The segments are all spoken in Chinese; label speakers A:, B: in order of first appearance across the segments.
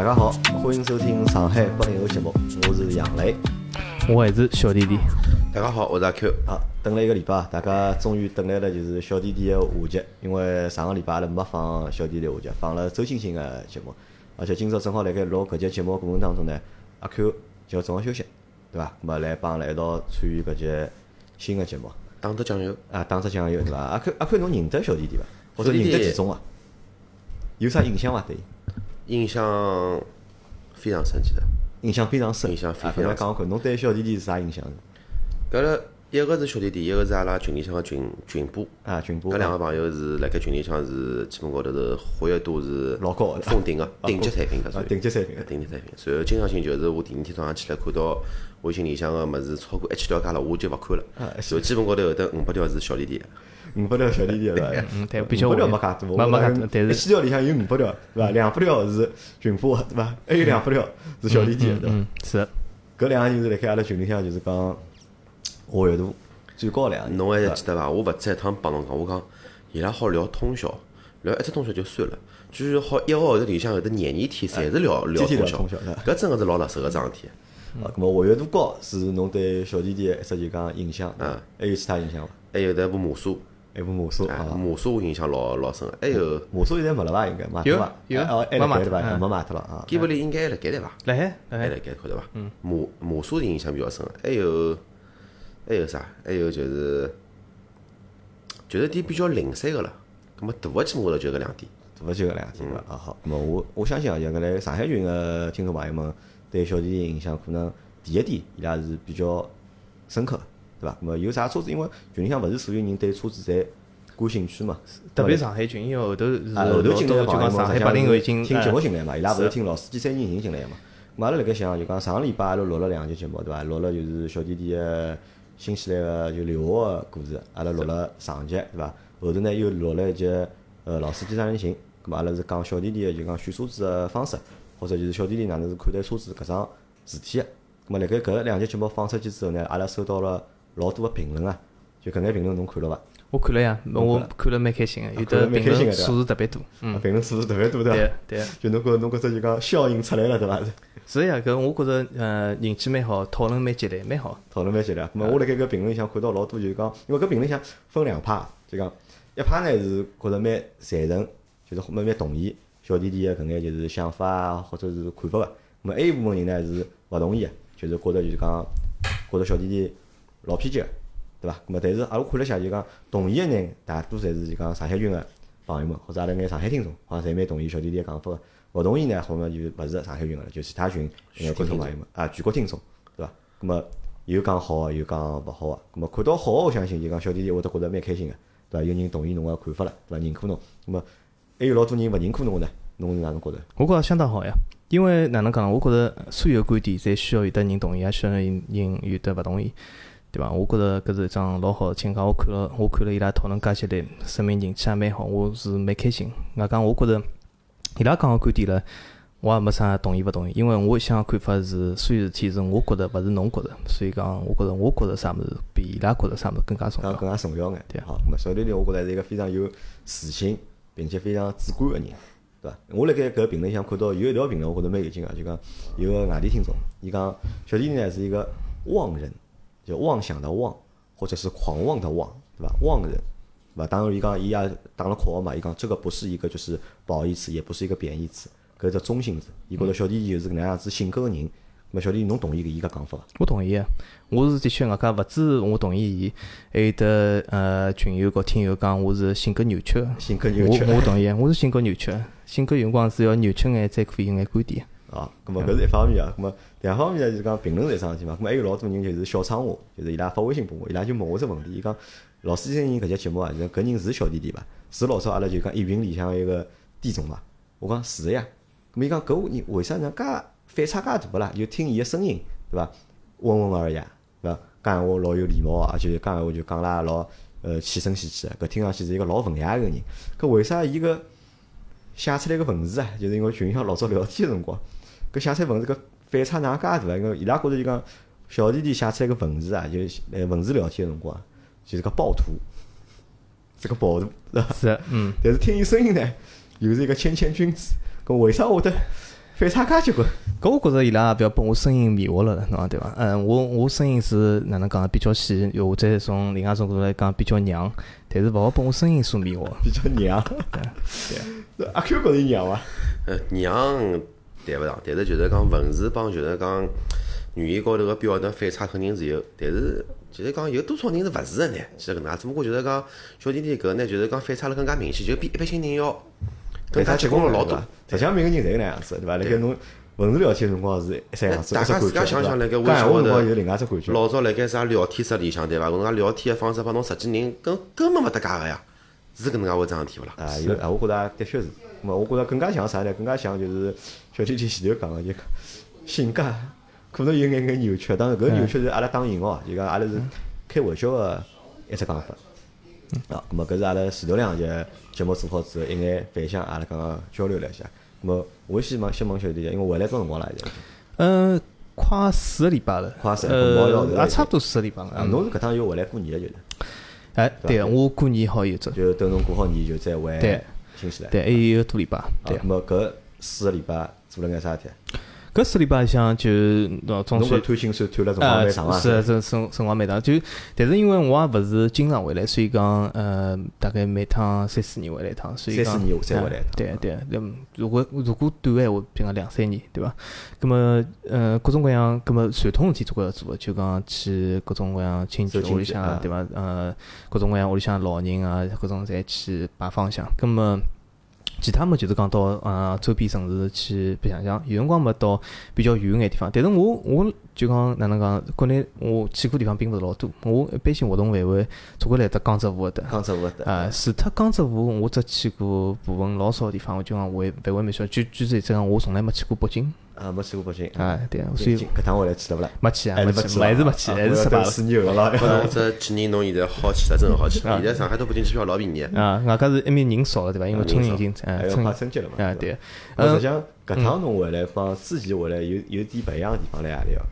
A: 大家好，欢迎收听上海八零后节目，我是杨磊。
B: 我还是小弟弟。
C: 大家好，我是阿 Q。
A: 啊，等了一个礼拜，大家终于等来了就是小弟弟的下集，因为上个礼拜阿拉没放小弟弟下集，放了周星星的节目，而且今朝正好辣盖录搿节节目过程当中呢，阿 Q 就要正好休息，对伐？咁么来帮阿拉一道参与搿节新的节目
C: 打只酱油，
A: 啊，打只酱油对伐？阿 Q 阿 Q 侬认得小弟弟伐？或者
C: 小弟弟
A: 认得其中啊？有啥印象伐？对伊？
C: 印象非常深，记得。
A: 印象非常深。
C: 印象非常
A: 搿来讲讲看，侬对小弟弟是啥印象？
C: 搿个一个是小弟弟，一个是阿拉群里向个群群播。
A: 啊，群播
C: 搿两个朋友是辣盖群里向是基本高头是活跃度是
A: 老高的
C: 封顶个 顶级产品，搿
A: 啊
C: 属于
A: 顶级产品
C: 顶级产品。随后经常性就是我第二天早上起来看到微信里向个物事超过一千条加了，我就勿看了。
A: 啊
C: 然后基本高头后头五百条是小弟弟的。
A: 五百条小弟弟对伐？
B: 嗯对比较
A: 五百条没介多，
B: 没没介多但是
A: 一千条里向有五百条对伐？两百条是群播 对伐？还有两百条是小弟弟对伐？
B: 嗯，是的。
A: 搿两个人是辣盖阿拉群里向就是讲活跃度最高的两个。
C: 侬还记得伐？我勿止一趟帮侬讲，我讲伊拉好聊通宵，聊一只通宵就算了，居然好一个号头里向有得廿二天，侪是聊聊
A: 通宵，
C: 搿真个是老辣手个桩事体。
A: 啊，咁么活跃度高是侬对小弟弟的一只就讲印象，
C: 嗯
A: 还有其他印象伐？
C: 还有得部魔术，
A: 一部魔术
C: 啊，魔，术我印象老老深个。还有
A: 魔术现在没了伐？应该卖脱
B: 有
A: 伐？
B: 有
A: 还
B: 没卖
A: 辣盖对伐？
B: 脱嗯
A: 没卖脱了啊。
C: 基本里应该还辣盖对伐？
B: 辣海，来海
C: 还辣，盖看对伐？魔魔术是印象比较深个。还有还有啥？还有就是就是点比较零散个了。葛末大个基本高头就搿两点。
A: 大勿就搿两天伐？啊好，咁么我我相信啊，像搿来上海群个听众朋友们对小弟弟印象可能第一点伊拉是比较深刻的，对伐？咁么有啥车子？因为群里向勿是所有人对车子侪感兴趣嘛。
B: 特别上海群，因为后头是
A: 啊，后头
B: 老
A: 进来的朋友们
B: 多就讲上海八零后已经
A: 听节目
B: 哎
A: 进来嘛，伊拉勿是
B: 是
A: 听老司机三人行进来的嘛。咁阿拉辣盖想，就讲上个礼拜阿拉录了两集节目，对伐？录了就是小弟弟个新西兰个就留学个故事，阿拉录了上集，对伐？后头呢又录了一集呃老司机三人行，咁阿拉是讲小弟弟个就讲选车子个方式，或者就是小弟弟哪能是看待车子搿桩事体个。咁么辣盖搿两集节目放出去之后呢，阿拉收到了老多个评论啊，就搿眼评论侬看了伐？
B: 我看了呀，我
A: 看了
B: 蛮开心个，有的评论数字特别多。
A: 啊
B: 嗯，
A: 评论数字特别多，对伐
B: 对？对，
A: 就侬觉侬觉着就讲效应出来了，对伐？
B: 是呀，搿我觉着呃人气蛮好，讨论蛮激烈，蛮好。
A: 讨论蛮激烈。咁么我辣盖搿评论里向看到老多就是讲，因为搿评论里向分两派，就讲一派呢是觉着蛮赞成，就是蛮蛮同意小弟弟个搿眼就是想法啊，或者是看法个。咁么还有一部分人呢是勿同意个，就是觉着就是讲觉着小弟弟老偏激个，对伐？咁么但是阿拉看了下就讲同意个人大多侪是就讲上海群个朋友们，或者阿拉眼上海听众，好像侪蛮同意小弟弟个讲法个。勿同意呢，好像就勿是上海群个了，就其他群眼观众朋友们啊，全国听众，对伐？咁么有讲好个，有讲勿好个。咁么看到好个，我相信就讲小弟弟会得觉得蛮开心个，对伐？有人同意侬个看法了，对伐？认可侬。咁么还有老多人勿认可侬个呢，侬是哪能觉着？
B: 我觉着相当好呀，因为哪能讲？我觉着所有观点侪需要有得人同意，也需要人人有得勿同意，对伐？我觉着搿是一桩老好个情况。我看了，我看了伊拉讨论介些来，说明人气也蛮好，我是蛮开心。外加我觉着伊拉讲个观点唻，我也没啥同意勿同意，因为我一向个看法是，所有事体是我觉着，勿是侬觉着，所以讲我觉着我觉着啥物事比伊拉觉着啥物事更加重要。
A: 讲更加重要眼。
B: 对啊
A: 好，咁么小弟弟我觉着是一个非常有自信并且非常主观个人，对伐？我辣盖搿评论里向看到有一条评论，我觉着蛮有劲个，就讲有个外地听众，伊讲小弟弟呢是一个旺人，就妄想的妄，或者是狂妄的妄，对伐？妄人。对伐？当然，伊讲伊也打了括号嘛，伊讲这个不是一个就是褒义词，也不是一个贬义词，搿是只中性词。伊觉着小弟弟就是搿能样子性格个人。咁么小弟弟侬同意搿伊个讲法伐？
B: 我同意啊，我是的确，外加勿止我同意伊，还有得呃群友和听友讲我是性格扭曲的。
A: 性格扭曲
B: 我我同意，我是性格扭曲的，性格有辰光是要扭曲眼才可以有眼观点。
A: 啊，咁么搿是一方面啊，咁么两方面呢就是讲评论是一桩事体嘛，咁么还有老多人就是小窗户，就是伊拉发微信拨我，伊拉就问我只问题，伊讲老司机三人搿节节目啊，就搿人是小弟弟伐？是老早阿拉就讲一群里向一个弟总嘛，我讲是呀，咁么伊讲搿人为啥能介反差介大个啦？就听伊个声音，对伐？温文尔雅，对伐？讲闲话老有礼貌啊，而且讲闲话就讲啦老呃气声气气个，搿听上去是一个老文雅个人，搿为啥伊个写出来个文字啊，就是因为群里向老早聊天个辰光。搿写出来文字搿反差哪介大啊？因为伊拉觉着就讲小弟弟写出来个文字啊，就是呃文字聊天个辰光啊，就是个暴徒，是个暴徒，是吧？
B: 是，嗯，
A: 但是听伊声音呢，又是一个谦谦君子。搿为啥会得反差介结棍。
B: 搿我觉着伊拉也勿要把我声音迷惑了，侬讲对伐？嗯，我我声音是哪能讲比较细，又或者从另外一种角度来讲比较娘，但是勿好把我声音所迷惑。
A: 比较娘。
B: 对
A: 阿 Q 觉着伊娘伐？
C: 呃，娘谈勿上，但是就是讲文字帮就是讲语言高头个表达反差肯定是有，但是就是讲有多少人是勿是个呢？其实搿能介，只不过就是讲小弟弟搿呢，就是讲反差了更加明显，就比一般性人要更加结棍了老多。
A: 实际上每个人侪搿能样子，对伐？辣盖侬文字聊天辰光是一只样子，
C: 大家自家想想，辣盖微信
A: 高
C: 高头
A: 另外只感觉。
C: 老早辣盖啥聊天室里向对伐？搿能介聊天个方式帮侬实际人根根本勿搭界个呀，是搿能介回桩事体勿啦？
A: 啊，有啊，我觉着的确是。咾么，我觉着更加像啥呢？更加像就是小弟弟前头讲个，就讲性格可能有眼眼扭曲。当然，搿扭曲是阿拉打引号，就讲阿拉是开玩笑个一只讲法。啊，咁么搿是阿拉前头两集节目做好之后，一眼反响，阿拉刚刚交流了一下。咁么，我先问先问小弟弟，因为回来多辰光了，现在。
B: 嗯，快四个礼拜了。
A: 快四个礼
B: 也差不多四个礼拜
A: 啊，
B: 了。
A: 侬是搿趟又回来过年了，就是，
B: 哎，对个，我过年好有走。
A: 就等侬过好年就再回
B: 对
A: 新西兰。
B: 对，还有一个多礼拜。
A: 啊，
B: 对
A: 咁，么搿四个礼拜做了眼啥事体？
B: 搿四礼拜里向就喏，总
A: 侬
B: 算
A: 搿探亲算探了辰光
B: 啊，
A: 蛮长啊。
B: 是是辰辰光蛮长，就但是因为我也勿是经常回来，所以讲呃，大概每趟三四年回来一趟，所以讲
A: 三四年才回来一
B: 啊
A: 趟
B: 对对，嗯，如果如果短个闲话，比如讲两三年，对伐？葛么呃，各种各样，葛么传统事体总归要做个，就讲去各种各样亲戚屋里向，对伐？呃，各种各样屋里向老人啊，各种侪去拜访一下，葛么。其他么就是讲到呃周边城市去白相相，有辰光么到比较远眼地方。但是我我就讲哪能讲，国内我去过地方并勿是老多。我一般性活动范围总归来得江浙沪搿搭。
A: 江浙沪搿搭
B: 啊，除脱江浙沪，我只去过部分老少地方，我就讲我范围蛮小。就举例子讲，我从来没去过北京。
A: 啊，没去过北京。
B: 啊，对，所以
A: 搿趟回来去了勿啦？
B: 没去啊，
A: 还
B: 没去，
A: 是没去，
B: 还是没去，还是失败了。
A: 死牛个了。
C: 搿侬这几年侬现在好去了，真个好去了。现在上海到北京机票老便宜。
B: 啊，外加是埃面人少了，对伐？因为春运已经
A: 还要
B: 呃春
A: 快春节了嘛？
B: 啊，
A: 对实
B: 嗯
A: 际上搿趟侬回来帮之前回来有有点勿一样的地方辣何里哦？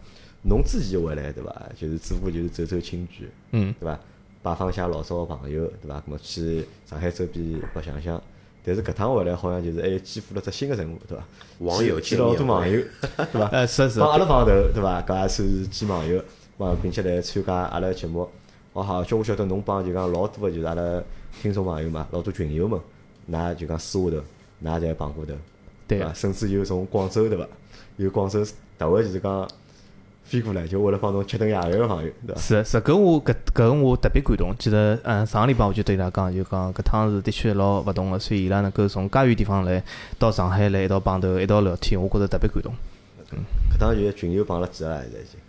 A: 侬之前回来对伐？就是只不过就是走走亲眷，
B: 嗯，
A: 对伐？拜访一下老早个朋友，对伐？咾么去上海周边白相相。但是搿趟回来好像就是还肩负了只新个任务，对伐？
C: 网友
A: 见了老多网友，对伐？
B: 呃，是是
A: 帮，阿拉帮头对伐？搿也算是见网友，帮并且来参加阿拉个节目。哦好，叫我晓得侬帮就讲老多个就是阿拉听众朋友嘛，老多群友们，㑚就讲私下头，㑚侪碰过头，
B: 对
A: 伐？甚至有从广州对伐？有广州特为就是讲飞过来，就为了帮侬吃顿夜饭个朋友，对伐？
B: 是是，搿我搿搿我特别感动。记得嗯，上个礼拜我就对伊拉讲，就讲搿趟是的确老勿同个，所以伊拉能够从介远地方来到上海来一道碰头，一道聊天，我觉着特别感动。
A: 搿趟就是群友帮了几个啦，现在已经。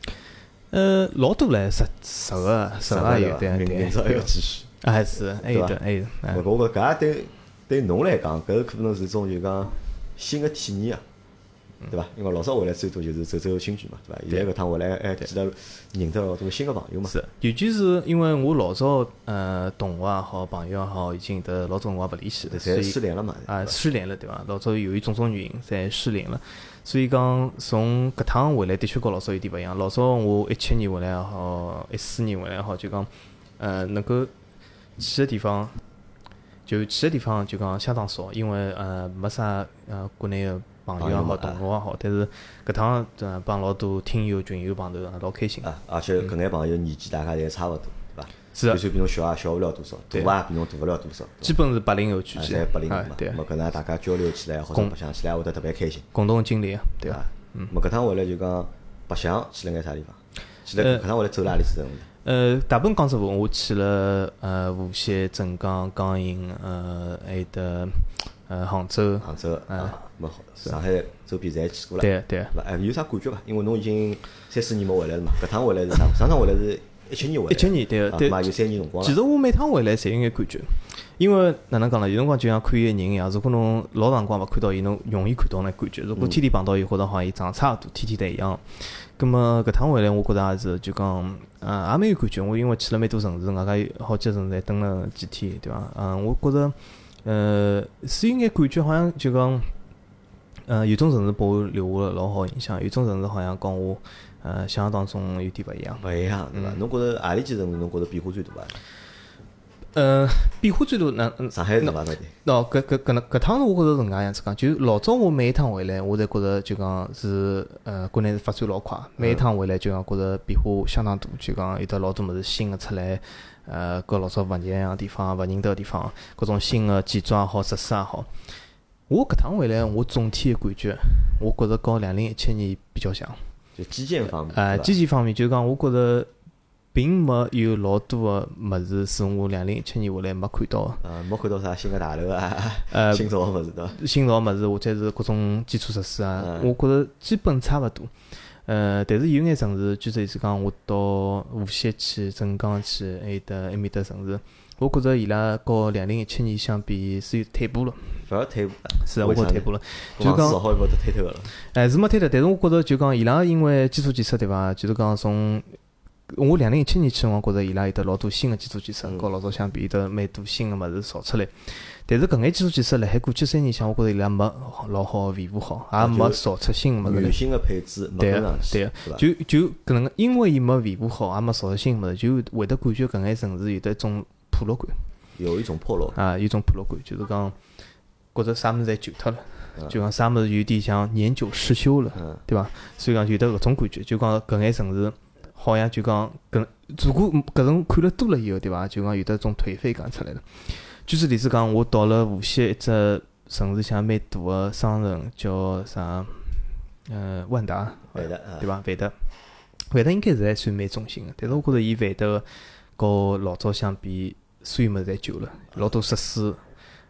B: 呃，老多唻，十十个十个也有，对
A: 明明
B: 对
A: 朝还要继续。
B: 还是还有的还有，
A: 我
B: 嗯
A: 我觉搿也对对侬来讲，搿可能是一种就讲新个体验啊，对伐？因为老早回来最多就是走走亲眷嘛，对伐？现在搿趟回来还记得认得老多新个朋友嘛。
B: 是，尤其是因为我老早呃同学也好，朋友也好，已经得老早辰光勿联系了，所
A: 侪
B: 以
A: 失联了嘛。
B: 啊，失联了，对伐？老早由于种种原因，侪失联了。所以讲，从搿趟回来，的确跟老早有点勿一样。老早我一七年回来也好，一四年回来也好，就讲，呃，能够去个地方，就去个地方就讲相当少，因为呃没啥呃国内个朋友也好，同学也好。但是搿趟呃帮老多听友群友碰头，老开心。
A: 啊，而且搿眼朋友年纪大家侪差勿多，对伐？
B: 是的
A: 就算比侬小也小勿了多少，
B: 对
A: 大也比侬大勿了多少，
B: 基本是八零后聚
A: 啊，
B: 集，
A: 侪八零后嘛。
B: 啊对
A: 咾，么搿能大家交流起来或者白相起来会得特别开心，
B: 共同经历，对伐
A: 伐？？咾么搿趟回来就讲白相去了眼啥地方？去了
B: 呃
A: 搿趟回来走了阿里次任务？
B: 呃，大本江浙沪我去了呃无锡、镇江、江阴，呃还有得呃杭州，
A: 杭州啊，咾么上海周边侪去过了。
B: 对对。
A: 对伐？哎，有啥感觉伐？因为侬已经三四年没回来了嘛，搿趟回来是啥？上趟回来是一七年回来，
B: 一七年对对
A: 啊嘛有三年辰光了。
B: 其实我每趟回来侪有眼感觉，因为哪能讲呢？有辰光就像看一个人一样，如果侬老长光勿看到伊，侬容易看到那感觉。如果天天碰到伊，或者好像伊长得差勿多，天天侪一样。葛么搿趟回来，我觉着也是就讲，呃，也蛮有感觉。我因为去了蛮多城市，外加有好几个城市还蹲了几天，对伐？嗯，我觉着，呃，是有眼感觉，好像就讲，呃，有种城市拨我留下了老好印象，有种城市好像跟我，呃，想象当中有点勿一样。
A: 勿一样，对伐？
B: 嗯
A: 侬觉着何里几城市侬觉着变化最大啊？
B: 呃，变化最大，那嗯，
A: 上海是伐？到底？
B: 喏，搿搿搿能搿趟我觉着是搿能介样子讲，就老早我每一趟回来，我侪觉着就讲是呃，国内是发展老快，每一趟回来就讲觉着变化相当大，就讲有得老多物事新个出来，呃，搿老早勿一样个地方，勿认得个地方，各种新个建筑也好，设施也好。我搿趟回来，我总体的感觉，我觉着跟两零一七年比较像。
A: 就基建方面，
B: 呃，基建方面，就讲我觉着并没有老多的物事是我两零一七年回来没看到个。
A: 呃，没看到啥新的大楼啊，
B: 呃，
A: 新造个物事对伐？
B: 新造物事或者是各种基础设施啊，
A: 嗯
B: 我觉着基本差勿多。呃，但是有眼城市，举个例子讲，我到无锡去、镇江去，还有得埃面搭城市，我觉着伊拉和两零一七年相比是有退步了，
A: 勿要退步了，
B: 是啊，我觉着退步了。就讲
A: 造好一跑都退脱个了。
B: 哎，是没退脱，但是我觉着就讲伊拉因为基础建设对伐？就是讲从我两零一七年去，我觉着伊拉有得老多新个基础建设，
A: 嗯
B: 和老早相比有得蛮多新个物事造出来。但是搿眼基础建设辣海过去三年向，我觉着伊拉没老好维护好，也没造出新个物事来。
A: 原性个配置没
B: 对个
A: 跟上去，
B: 对个？就就搿能个，因为伊没维护好，也没造出新物事，就会得感觉搿眼城市有得一种破落感
A: 有一种破落，
B: 啊，有一种破落感，就是讲觉着啥物事侪旧脱了，
A: 嗯
B: 就讲啥物事有点像年久失修了。
A: 嗯，
B: 对伐？所以讲有得搿种感觉，就讲搿眼城市好像就讲搿，如果搿种看了多了以后，对伐？就讲有得种颓废感出来了。举个例子讲，我到了无锡一只城市像蛮大个商城，叫啥？呃，万达，
A: 万达啊
B: 对伐？万达，万达应该是还算蛮中心个，但是我觉着伊万达个和老早相比，所有物事侪旧了，老多设施。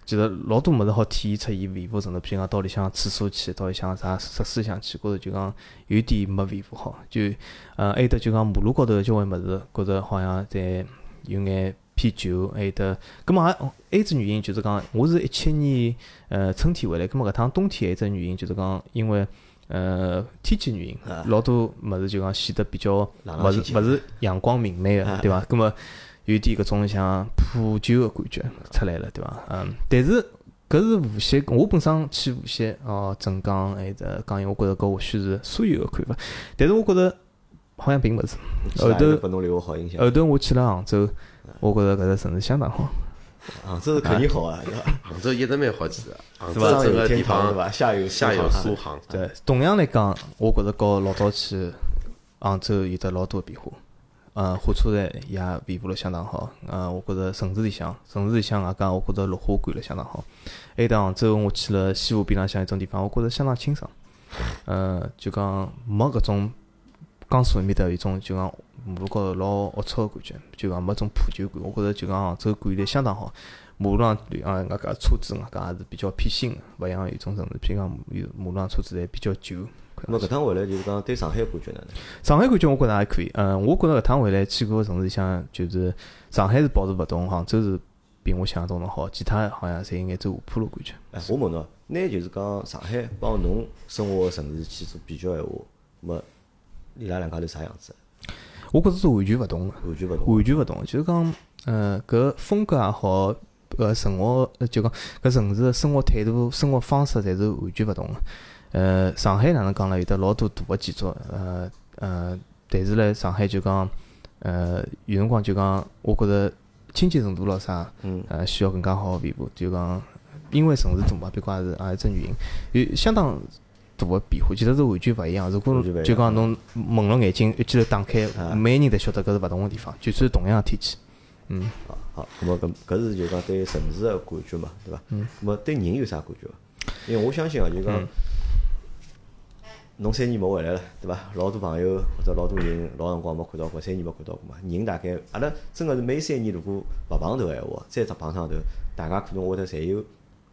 B: 其实老多物事好体现出伊维护程度，譬如讲到里向厕所去，到里向啥设施想去，觉着就讲有点没维护好。就呃，还有得就讲马路高头个交关物事，觉着好像在有眼偏旧，还有得，葛末也还有只原因就是讲，我是一七年呃春天回来，葛末搿趟冬天还有只原因就是讲，因为呃天气原因
A: 啊，
B: 老多物事就讲显得比较勿是勿是阳光明媚
A: 啊
B: 个，对伐？葛末有点搿种像破旧个感觉出来了，对伐？嗯，但是搿是无锡，我本身去无锡哦，镇江还有得江阴，我觉着搿或许是所有个看法，但是我觉着好像并勿是。后头
A: 人拨侬留个好印象。
B: 后头我去了杭州，我觉着搿只城市相当好。
A: 杭州是肯定好啊，
C: 杭州一直蛮好去的，杭州
A: 上
C: 个地
A: 天堂，
C: 方
A: 对伐？下有
C: 下有
A: 苏
C: 苏杭，
B: 对，同样来讲，我觉着和老早去杭州有得老多变化。呃，火车站也维护了相当好。呃，我觉着城市里向，城市里向外加我觉着绿化管了相当好。还有得杭州，我去了西湖边浪向一种地方，我觉着相当清爽。呃，就讲没搿种江苏埃面搭有一种就讲马路高头老龌龊个感觉，就讲没种破旧感。我觉着就讲杭州管理相当好。马路上啊，外加车子外加也是比较偏新个，勿像有种城市，譬如讲有马路上车子侪比较旧。
A: 那么搿趟回来就是讲对上海感觉哪能？
B: 上海感觉我觉着还可以，嗯，我觉着搿趟回来去过个城市里向，就是上海是保持勿动，杭州是比我想象中的好，其他好像侪有眼走下坡路感觉。
A: 哎，我问侬，拿就是讲上海帮侬生活个城市去做比较闲话，那么伊拉两家头啥样子？
B: 我觉着是完全勿同个，
A: 完全勿同。
B: 完全勿同个，就是讲，呃，搿风格也好，搿生活，呃就讲搿城市个生活态度、生活方式侪是完全勿同个。呃，上海哪能讲呢？有得老多大个建筑，呃呃，但是呢，上海就讲，呃，有辰光就讲，我觉着清洁程度咾啥，
A: 嗯，
B: 呃，需要更加好个维护。就讲，因为城市大嘛，别个也是也是只原因，有相当大个变化，其实是完全勿一样。如果就讲侬蒙了眼睛一记头打开
A: 啊，
B: 每个人侪晓得搿是勿同个地方，就算同样个天气，嗯。
A: 好，好，那么搿搿是就讲对城市个感觉嘛，对伐？
B: 嗯。
A: 那么对人有啥感觉伐？因为我相信啊，就讲
B: 嗯
A: 侬三年没回来了，对伐？老多朋友或者老多人老辰光没看到过，三年没看到过嘛。人大概阿拉真个是每三年如果勿碰头个闲话，再只碰上头，大家可能会得侪有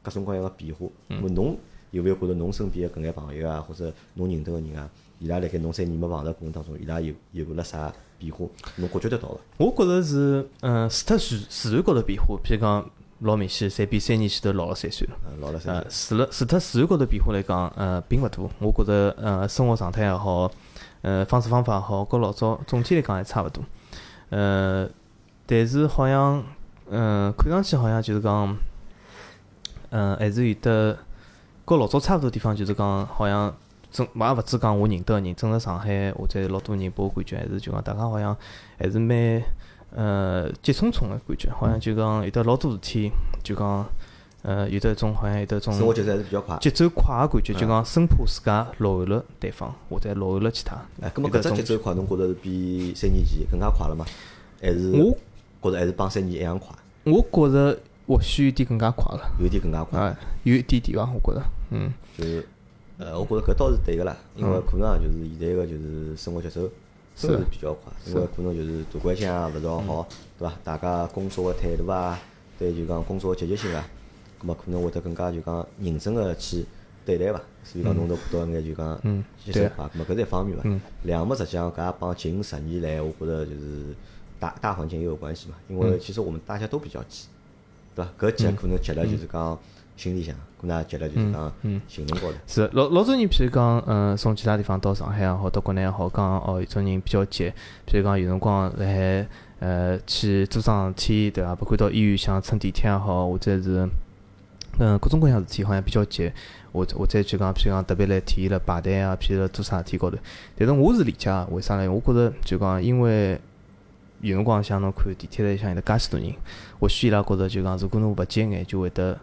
A: 各种各样个变化。
B: 嗯
A: 那么侬有没有觉着侬身边个搿眼朋友啊，或者侬认得个人啊，伊拉辣盖侬三年没碰头过程当中，伊拉有有了啥变化？侬感觉得到伐？
B: 我觉着是，嗯，除脱自自然高头变化，譬如讲老明显，侪比三年前头老了三岁了。
A: 嗯，老了三
B: 呃，
A: 岁，
B: 除了除脱自然高头变化来讲，呃，并勿大。我觉着，呃，生活状态也好，呃，方式方法也好，跟老早总体来讲还差勿多。呃，但是好像，嗯、看上去好像就是讲，嗯、还是有得跟老早差勿多地方，就是讲好像。正也勿止讲我认得个人，整个上海或者老多人拨我感觉还是就讲大家好像还是蛮呃急匆匆个感觉，好像就讲有得老多事体，就讲呃有得一种好像有得一种
A: 生活节奏还是比较快。
B: 节奏快个感觉，就讲生怕自家落后了对方，或者落后了其他。
A: 哎，咁么搿只节奏快，侬觉着是比三年前更加快了吗？还是
B: 我
A: 觉着还是帮三年一样快，
B: 我觉着或许有点更加快了，
A: 有点更加快。
B: 啊，有一点点伐，我觉着，嗯，
A: 就是呃，我觉着搿倒是对个啦，因为可能啊，就是现在个就是生活节奏是比较快，因为可能就是大环境啊勿是老好，对伐？大家工作个态度啊，对就讲工作个积极性啊，咁么可能会得更加就讲认真个去对待伐。所以讲侬都看到一眼就讲
B: 嗯。对
A: 节奏快，咁么搿是一方面伐
B: 嗯。
A: 两么实际上搿也帮近十年来，我觉着就是大大环境也有关系嘛，因为其实我们大家都比较急，对伐？搿急可能急了就是讲心里向，可能也急了就是讲行动高头。
B: 是老老多人，譬如讲，嗯，从其他地方到上海也好，到国内也好，讲哦，有种人比较急，譬如讲有辰光辣海呃去做桩事体，对伐？包括到医院想乘地铁也好，或者是嗯各种各样事体，好像比较急。或者或者就讲，譬如讲特别来体现了排队啊，譬如辣做啥事体高头。但是我是理解的，为啥呢？我觉着就讲，因为有辰光像侬看地铁里向有得介许多人，或许伊拉觉着就讲，如果侬勿急眼，就会得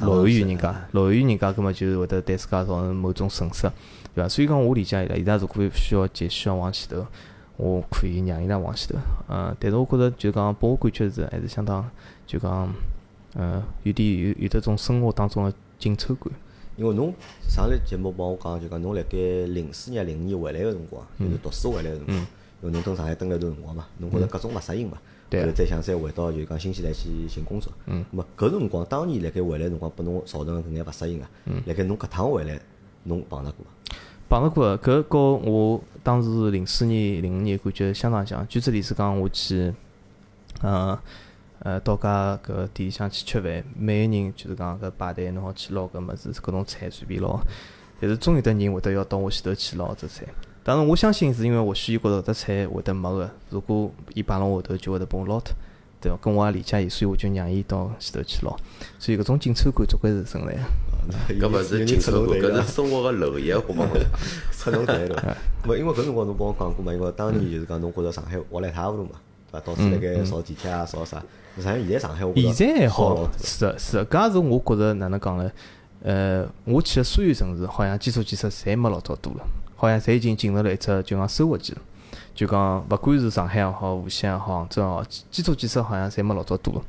B: 落后于人家，落后于人家，葛末就是会得对自家造成某种损失，对伐？所以讲，我理解伊拉，伊拉如果需要急，需要往前头，我可以让伊拉往前头。嗯，但是我觉着就讲，拨我感觉是还是相当就讲，呃，有点有有得种生活当中的紧凑感。
A: 因为侬上来节目帮我讲，就讲侬辣盖零四年、零五年回来个辰光，
B: 嗯
A: 就是读书回来个辰光，因为侬蹲上海蹲了一段辰光嘛，侬觉着各种勿适应嘛，后头再想再回到就是讲新西兰去寻工作。
B: 嗯。
A: 咁么搿辰光，当年辣盖回来辰光，拨侬造成搿眼勿适应啊。
B: 嗯
A: 辣盖侬搿趟回来，侬碰着过伐？
B: 碰着过的，搿和我当时零四年、零五年感觉相当像。举只例子讲，我去，呃呃，到家搿店里向去吃饭，每个人就是讲搿排队，侬好去捞搿物事，搿种菜随便捞。但是总有得人会得要到我前头去捞只菜。当然，我相信是因为或许伊觉着搿只菜会得没个，如果伊摆辣我后头，就会得帮我捞脱，对伐？跟我也理解伊，所以我就让伊到前头去捞。所以搿种紧凑感总归是存在的。
C: 搿勿是紧凑感，搿 是生活个漏夜，好帮侬讲。
A: 出侬台对伐？勿因为搿辰光侬帮我讲过嘛，因为当年就是讲侬觉着上海活了一塌糊涂嘛，对伐？到处辣盖扫地铁啊，扫啥？实际上现在上海
B: 现在还好是的，是的，搿也是我觉着哪能讲呢？呃，我去个所有城市，好像基础建设侪没老早多了，好像侪已经进入了一只就讲收获期了。就讲勿管是上海也好，无锡也好，杭州也好，基基础建设好像侪没老早多了。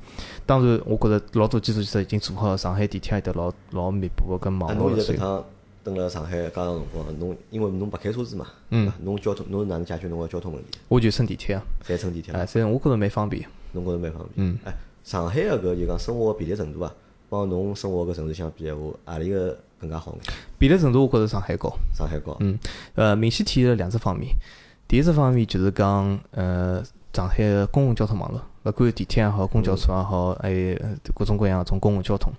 B: 当然，我觉着老多基础建设已经做好了，上海地铁有得老老密布个跟
A: 啊，
B: 网络
A: 侬现在搿趟蹲辣上海介长辰光，侬因为侬勿开车子嘛，
B: 嗯，
A: 侬交通侬是哪能解决侬个交通问题？
B: 我就乘地铁啊，
A: 侪乘地铁
B: 哎，
A: 嘛，
B: 所以我觉着蛮方便。
A: 侬觉着蛮方便。
B: 嗯，
A: 哎，上海个搿就讲生活便利程度啊，帮侬生活个城市相比闲话，何里个更加好眼？
B: 程度我觉着上海高。
A: 上海高。
B: 嗯，呃，明显体现了两只方面。第一只方面就是讲，呃，上海个公共交通网络，勿管地铁也好，公交车也好，还有呃各种各样种公共交通。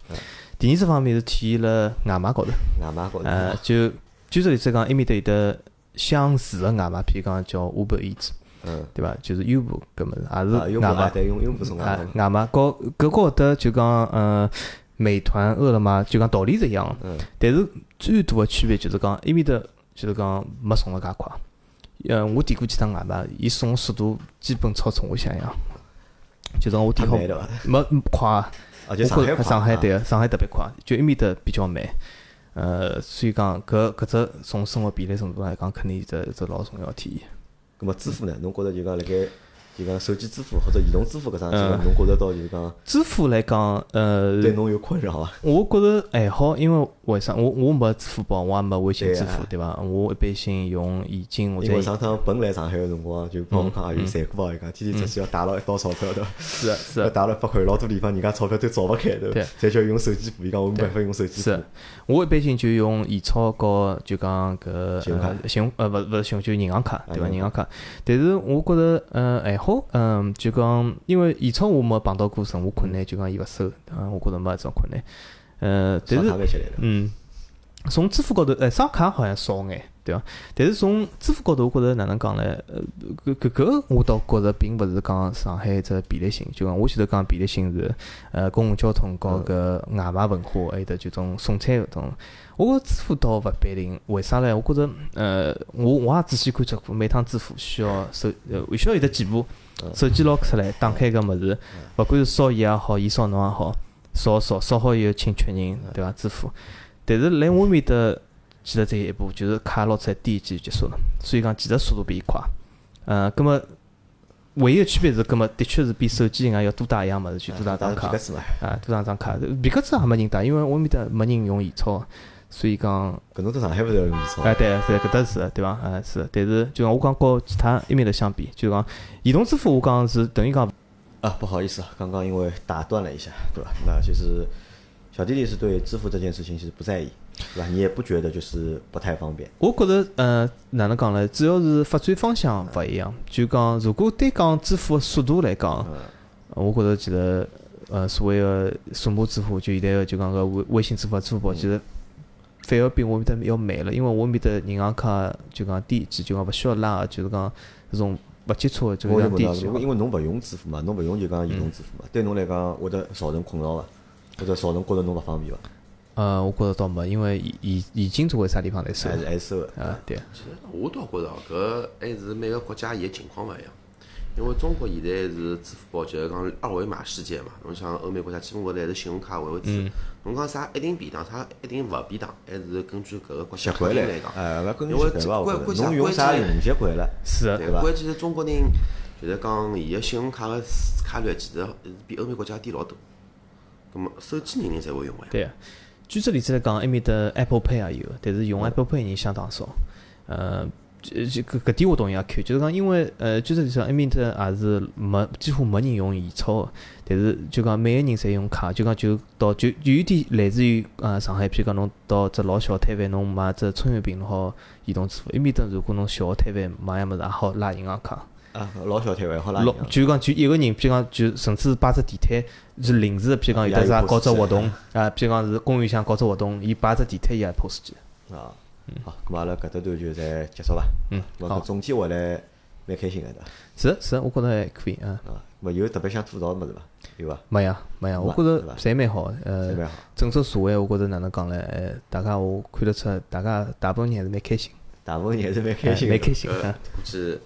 B: 第二只方面是体现了外卖高头，
A: 外卖高头。
B: 呃，就举个例子讲，埃面搭有得相似个外卖，譬如讲叫 Uber Eats，
A: 嗯。
B: 对伐？就是优步搿物事，也
A: 啊，
B: 是外卖。
A: 对，用优步送外
B: 啊
A: 卖。，
B: 外卖高搿高头就讲，呃，美团、饿了么，就讲道理是一样的。
A: 嗯，
B: 但是最大的区别就是讲，埃面搭就是讲没送了介快。呃，我点过几趟外卖，伊送的速度基本超出我想象。就讲我点好？没嗯快，
A: 啊，就
B: 我觉
A: 上海快啊
B: 上海对个，上海特别快，就埃面搭比较慢。呃，所以讲搿搿只从生活便利程度来讲，肯定是只只老重要的体现。
A: 咁么支付呢？侬觉着就讲辣盖就讲手机支付或者移动支付搿桩事体，
B: 嗯
A: 侬觉着到就是讲
B: 支付来讲，呃，
A: 对侬有困扰伐？
B: 我觉着还好，因为为啥？我我没支付宝，我也没微信支付，对伐？我一般性用现金或者
A: 因为上趟本来上海个辰光就帮我讲，
B: 嗯
A: 有赚过伊讲天天出去要带牢一刀钞票
B: 的 是的
A: 要带了八块，老多地方人家钞票都找勿开对伐
B: 对？
A: 侪叫用手机付，伊讲我没办法用手机付
B: 是。，我一般性就用现钞和就讲搿
A: 信用卡
B: 呃信用呃勿勿是信用就银行卡对伐？
A: 啊银
B: 银行卡，但是我觉着呃还好，嗯就讲因为现场我没碰到过任何困难，就讲伊勿收，啊我觉着没搿种困难，呃但是。嗯，从支付高头，哎，刷卡好像少眼，对伐？但是从支付高头，我觉着哪能讲呢？呃，搿搿搿我倒觉着并勿是讲上海只便利性，就讲我前头讲便利性是呃公共交通和搿外卖文化，还有得就种送餐搿种。我觉着支付倒勿必定，为啥呢？我觉着呃，我我也仔细观察过，每趟支付需要手呃需要有得几步，手机捞出来，打开搿物事，勿管是扫伊也好，伊扫侬也好，扫扫扫好以后请确认，对伐？支付。但是来我面搭，其实只有一步，就是卡捞出来点一记就结束了。所以讲，其实速度比伊快。呃，葛么唯一个区别是，葛么的确是比手机银行要多带一样物事，去多带张卡。啊，多带张卡。皮克子也没人带，因为我面搭没人用现钞，所以讲。
A: 搿侬在上海勿是要用移钞？
B: 哎，对，是搿搭是，对伐？啊，是。但是就讲我讲和其他埃面搭相比，就讲移动支付，我讲是等于讲。
A: 啊，不好意思啊，刚刚因为打断了一下，对吧？那其实。小弟弟是对支付这件事情其实不在意，对吧？你也不觉得就是不太方便。
B: 我觉着，呃，哪能讲呢？主要是发展方向勿一样。就讲，如果单讲支付速度来讲，我觉着其实，呃，所谓的数码支付，就现在个就讲个微微信支付、支付宝，其实反而比我面搭要慢了。因为我面搭银行卡就讲低级，就讲勿需要拉，就是讲这种勿接触的，就讲低级。
A: 因为侬勿用支付嘛，侬勿用就讲移动支付嘛，对侬来讲会得造成困扰伐？或者造成觉着侬勿方便伐？
B: 呃，我觉着倒没，因为已已经作为啥地方来收，
A: 还是还收
B: 的啊？对。
C: 其实我倒觉着搿还是每个国家伊个情况勿一样。因为中国现在是支付宝，就是讲二维码世界嘛。侬像欧美国家，基本高头还是信用卡为主。侬讲啥一定便当，啥一定勿便当，还是根据搿个国家
A: 惯
C: 例来讲。
A: 哎，
C: 搿
A: 根据习惯侬用啥用习惯了？
B: 是
A: 对伐？
C: 关键是中国人就是讲伊个信用卡个卡率其实比欧美国家低老多。那么手机人人侪会用哎。
B: 对啊，举只例子来讲，埃面的 Apple Pay 也有，但是用 Apple Pay 人相当少。呃，就搿搿点我同意啊，Q，就是讲因为呃，举只例子，埃面的也是没几乎没人用现钞，但是就讲每个人侪用卡，就讲就到就就有点类似于呃上海，譬如讲侬到只老小摊贩，侬买只葱油饼，侬好移动支付。埃面搭如果侬小摊贩买样物事，也好拉银行卡。
A: 啊，老小摊贩好拉老
B: 就讲就一个人，譬如讲就甚至是摆只地摊，是临时，譬如讲有得啥搞只活动，啊，譬如讲是公园想搞只活动，伊摆只地摊，伊也 POS 机。
A: 啊，好，咁阿拉搿搭段就再结束伐？
B: 嗯，好。
A: 总体回来蛮开心个，对伐？
B: 是是，我觉着还可以啊。
A: 啊，没有特别想吐槽物事伐？有伐？
B: 没呀，没呀，我觉着侪蛮好。呃，整个社会，我觉着哪能讲呢？呃，大家我看得出，大家大部分人还是蛮开心。
A: 大部分人还是蛮开心，
B: 蛮开心
C: 啊。估计。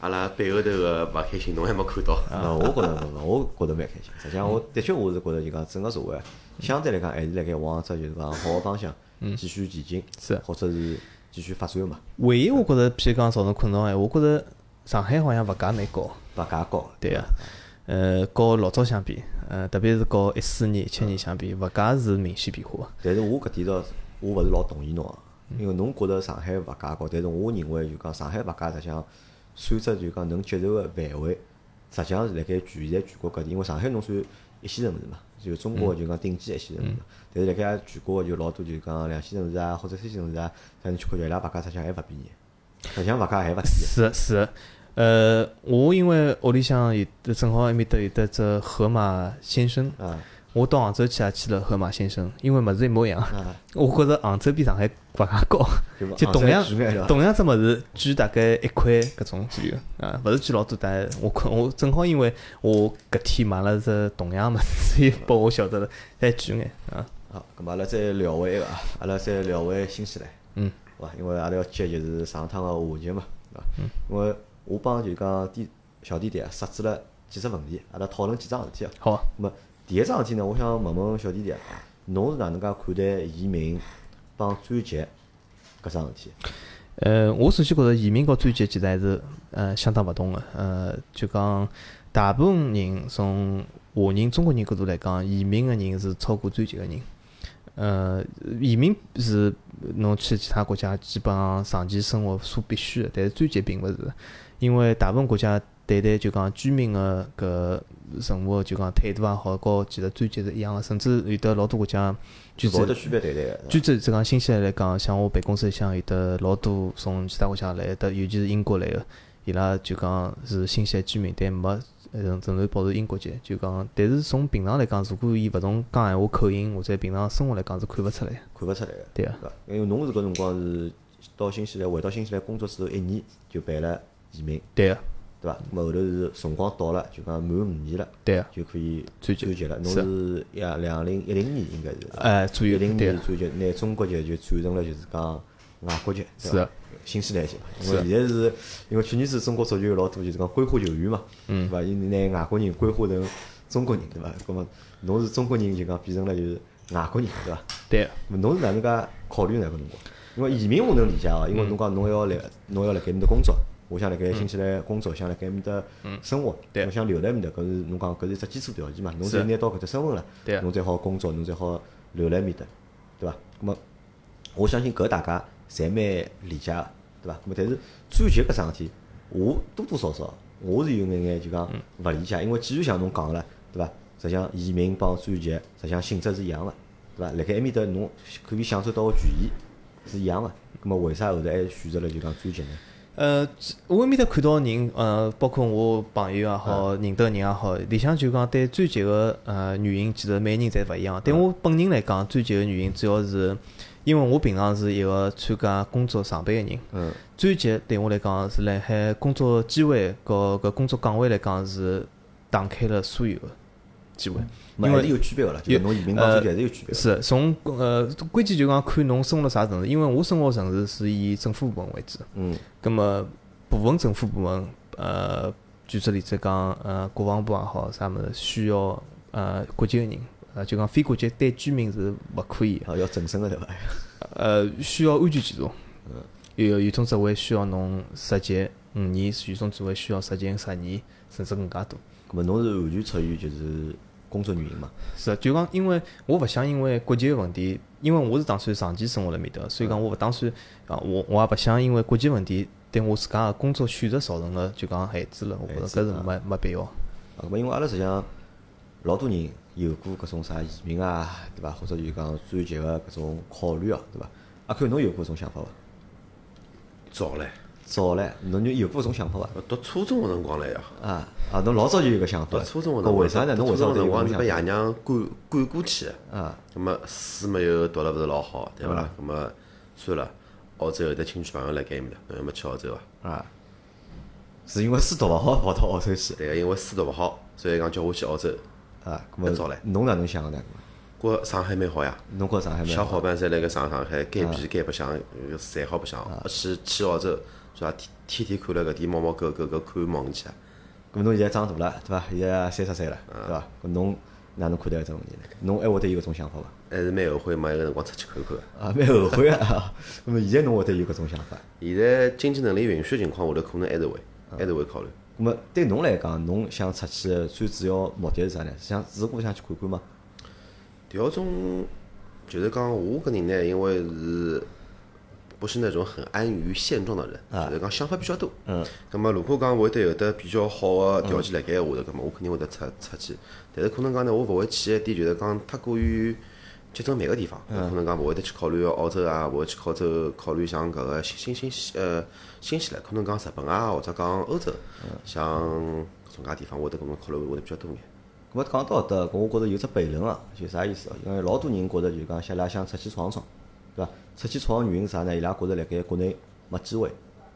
C: 阿拉背后头个勿开心，侬还没看到。
A: 啊我觉着，我觉着蛮开心。实际上，我的确我是觉着，就讲整个社会相对来讲还是辣盖往只就是讲好个方向继续前进，
B: 是
A: 或者是继续发展嘛。
B: 唯一我觉着，譬如讲造成困扰个，我觉着上海好像物价蛮高，
A: 物价高，
B: 对个。呃，和老早相比，呃，特别是和一四年、一七年相比，物价是明显变化。
A: 但是我搿点倒，我勿是老同意侬，因为侬觉着上海物价高，但是我认为就讲上海物价实际上。算只就讲能接受个范围，实际上是辣盖全现在全国各地，因为上海侬算一线城市嘛，就中国就讲顶级一线城市。但是辣盖全国就老多就讲两线城市啊，或者三线城市啊，但是去看伊拉物价实际上还勿便宜，实际上物价还勿低。
B: 是是，呃，我因为屋里向有正好埃面搭有得只河马先生。
A: 啊。
B: 我到杭州去也去了河马先生，因为物事一模一样。我觉着杭州比上海物价高，就同样同样只物事，贵大概一块搿种左右啊，勿是贵老多。但我看我正好因为我搿天买了只同样物事，所以拨我晓得了再贵眼啊。
A: 好，咁阿拉再聊回一个啊，阿拉再聊回新西兰。
B: 嗯，
A: 好吧，因为阿拉要接就是上趟个话题嘛，对伐？嗯。因为我帮就讲弟小弟弟啊设置了几只问题，阿拉讨论几桩事体啊。
B: 好。
A: 咁么？第一桩事体呢，我想问问小弟弟啊，侬是哪能介看待移民帮转籍搿桩事体？
B: 呃，我首先觉着移民和转籍其实还是呃相当勿同个。呃，就讲大部分人从华人、中国人角度来讲，移民个人是超过转籍个人。呃，移民是侬去其他国家基本上长期生活所必须个，但是转籍并勿是，因为大部分国家。对待就讲居民个搿任何，就讲态度也好，和其实专辑是一样个，甚至有得老多国家，举
A: 得区别对待个。
B: 举只讲新西兰来讲，像我办公室里向有得老多从其他国家来的，尤其是英国来个，伊拉就讲是新西兰居民，但没还仍仍然保持英国籍，就讲，但是从平常来讲，如果伊勿从讲闲话口音或者平常生活来讲是看勿出来的。
A: 看勿出来个，
B: 对啊？
A: 因为侬是搿辰光是到新西兰，回到新西兰工作之后一年就办了移民，
B: 对个，
A: 对伐？咁么后头是辰光到了，就讲满五年了，
B: 对啊，
A: 就可以
B: 转籍
A: 转籍了。侬
B: 是
A: 是呀，两零一零年应该是，
B: 哎，左右
A: 一零年转籍，拿中国籍就转成了就是讲外国籍，
B: 是的？
A: 新西兰籍嘛，因为现在是因为去年子中国足球有老多就是讲规划球员嘛，
B: 嗯
A: 对伐？伊拿外国人规划成中国人，对伐？咁么侬是中国人就讲变成了就是外国人，对伐？
B: 对
A: 侬是哪能介考虑呢？搿辰光，因为移民我能理解哦，因为侬讲侬要来，侬要辣盖埃面搭工作，我想辣盖新西兰工作，想辣盖埃面搭生活，
B: 对
A: 我想留辣埃面搭，搿是侬讲搿是一只基础条件嘛。侬
B: 是
A: 才拿到搿只身份了侬才好工作，侬才好留辣埃面搭，对伐？咁么我相信搿大家侪蛮理解个，对伐？咁么但是转籍搿桩事体，我多多少少我是有眼眼就讲勿理解，因为既然像侬讲个了，对伐？实际上移民帮转籍，实际上性质是一样个，对伐？辣盖埃面搭侬可以享受到个权益是一样个，咁么为啥后头还选择了就讲转籍呢？
B: 呃，我埃面搭看到人，呃，包括我朋友也好，认得个人也好，里向就讲对转籍个呃原因，其实每个人侪勿一样。对我本人来讲，转籍个原因主要是因为我平常是一个参加工作上班个人，
A: 嗯，
B: 转籍对我来讲是辣海工作机会和搿工作岗位来讲是打开了所有个机会。因为
A: 有区别个啦，就是侬移民帮转籍还是有区别个。
B: 是从呃关键就讲看侬生活辣啥城市，因为我生活城市是以政府部门为主。
A: 嗯
B: 咁么部分政府部门，呃，举只例子讲，呃，国防部也好，啥物事需要呃国籍个人，呃，就讲非国籍对居民是勿可以的，
A: 好要正身个对伐？
B: 呃，需要安全检查。有有种职位需要侬实习五年，有种职位需要实习十年，甚至更加多。
A: 咁么侬是完全出于就是工作原因嘛？
B: 是，就讲因为我勿想因为国籍个问题，因为我是打算长期生活辣面搭，所以讲我勿打算啊，我我也勿想因为国籍问题对我自家个工作选择造成个就讲限制了，我觉着搿是没没必要。
A: 啊，咁么因为阿拉实际上老多人有过搿种啥移民啊，对伐？或者就讲转籍个搿种考虑啊，对伐？阿 Q 侬有过搿种想法伐？
C: 早唻，
A: 早唻，侬就有过搿种想法伐？
C: 读初中个辰光了呀，
A: 啊啊，侬老早就有个想法
C: 读
A: 了。
C: 初中个辰光，
A: 搿为啥呢？侬
C: 中个辰光是被爷娘赶赶过去？
A: 啊，
C: 咁么书没有读了勿是老好，对伐啦？咁么算了，澳洲有得亲戚朋友辣盖埃面搭，侬要么去澳洲伐？
A: 啊，是因为书读勿好跑到澳洲去
C: 对个，因为书读勿好，所以讲叫我去澳洲。
A: 啊？咁
C: 搿早唻
A: 侬哪能想个呢？
C: 觉上海蛮好呀，
A: 侬觉着上海蛮好小
C: 伙伴侪辣盖上上海，该皮该白相，呃侪好白相。去去澳洲，是伐？天天天看了搿点猫猫狗狗搿看望去啊！
A: 咁侬现在长大了，对伐？现在三十岁了，对伐？咁侬哪能看待搿只问题呢？侬还会得有搿种想法伐？
C: 还是蛮后悔没埃个辰光出去看看个。
A: 啊，蛮后悔啊！咁么现在侬会得有搿种想法？
C: 现在经济能力允许的情况下头，可能还是会，还是会考虑。
A: 咁么对侬来讲，侬想出去的最主要目的是啥呢？想是我想去看看吗？
C: 第二种就是讲，我搿人呢，因为是不是那种很安于现状的人，就是讲想法比较多。
A: 嗯。
C: 咁么，如果讲会得有得比较好个条件辣盖闲话头，咁么我肯定会得出出去。但是可能讲呢，我勿会去一点就是讲太过于集中每个地方，可能讲勿会得去考虑澳洲啊，勿会去考洲考虑像搿个新新新呃新西兰，可能讲日本啊，或者讲欧洲，像搿种介地方，我会得可能考虑会得比较多眼。
A: 咁么讲到搿搭，搿我觉着有只悖论啊，就啥意思啊？因为老多人觉着就讲，伊拉想出去闯闯，对伐？出去闯个原因是啥呢？伊拉觉着辣盖国内没机会，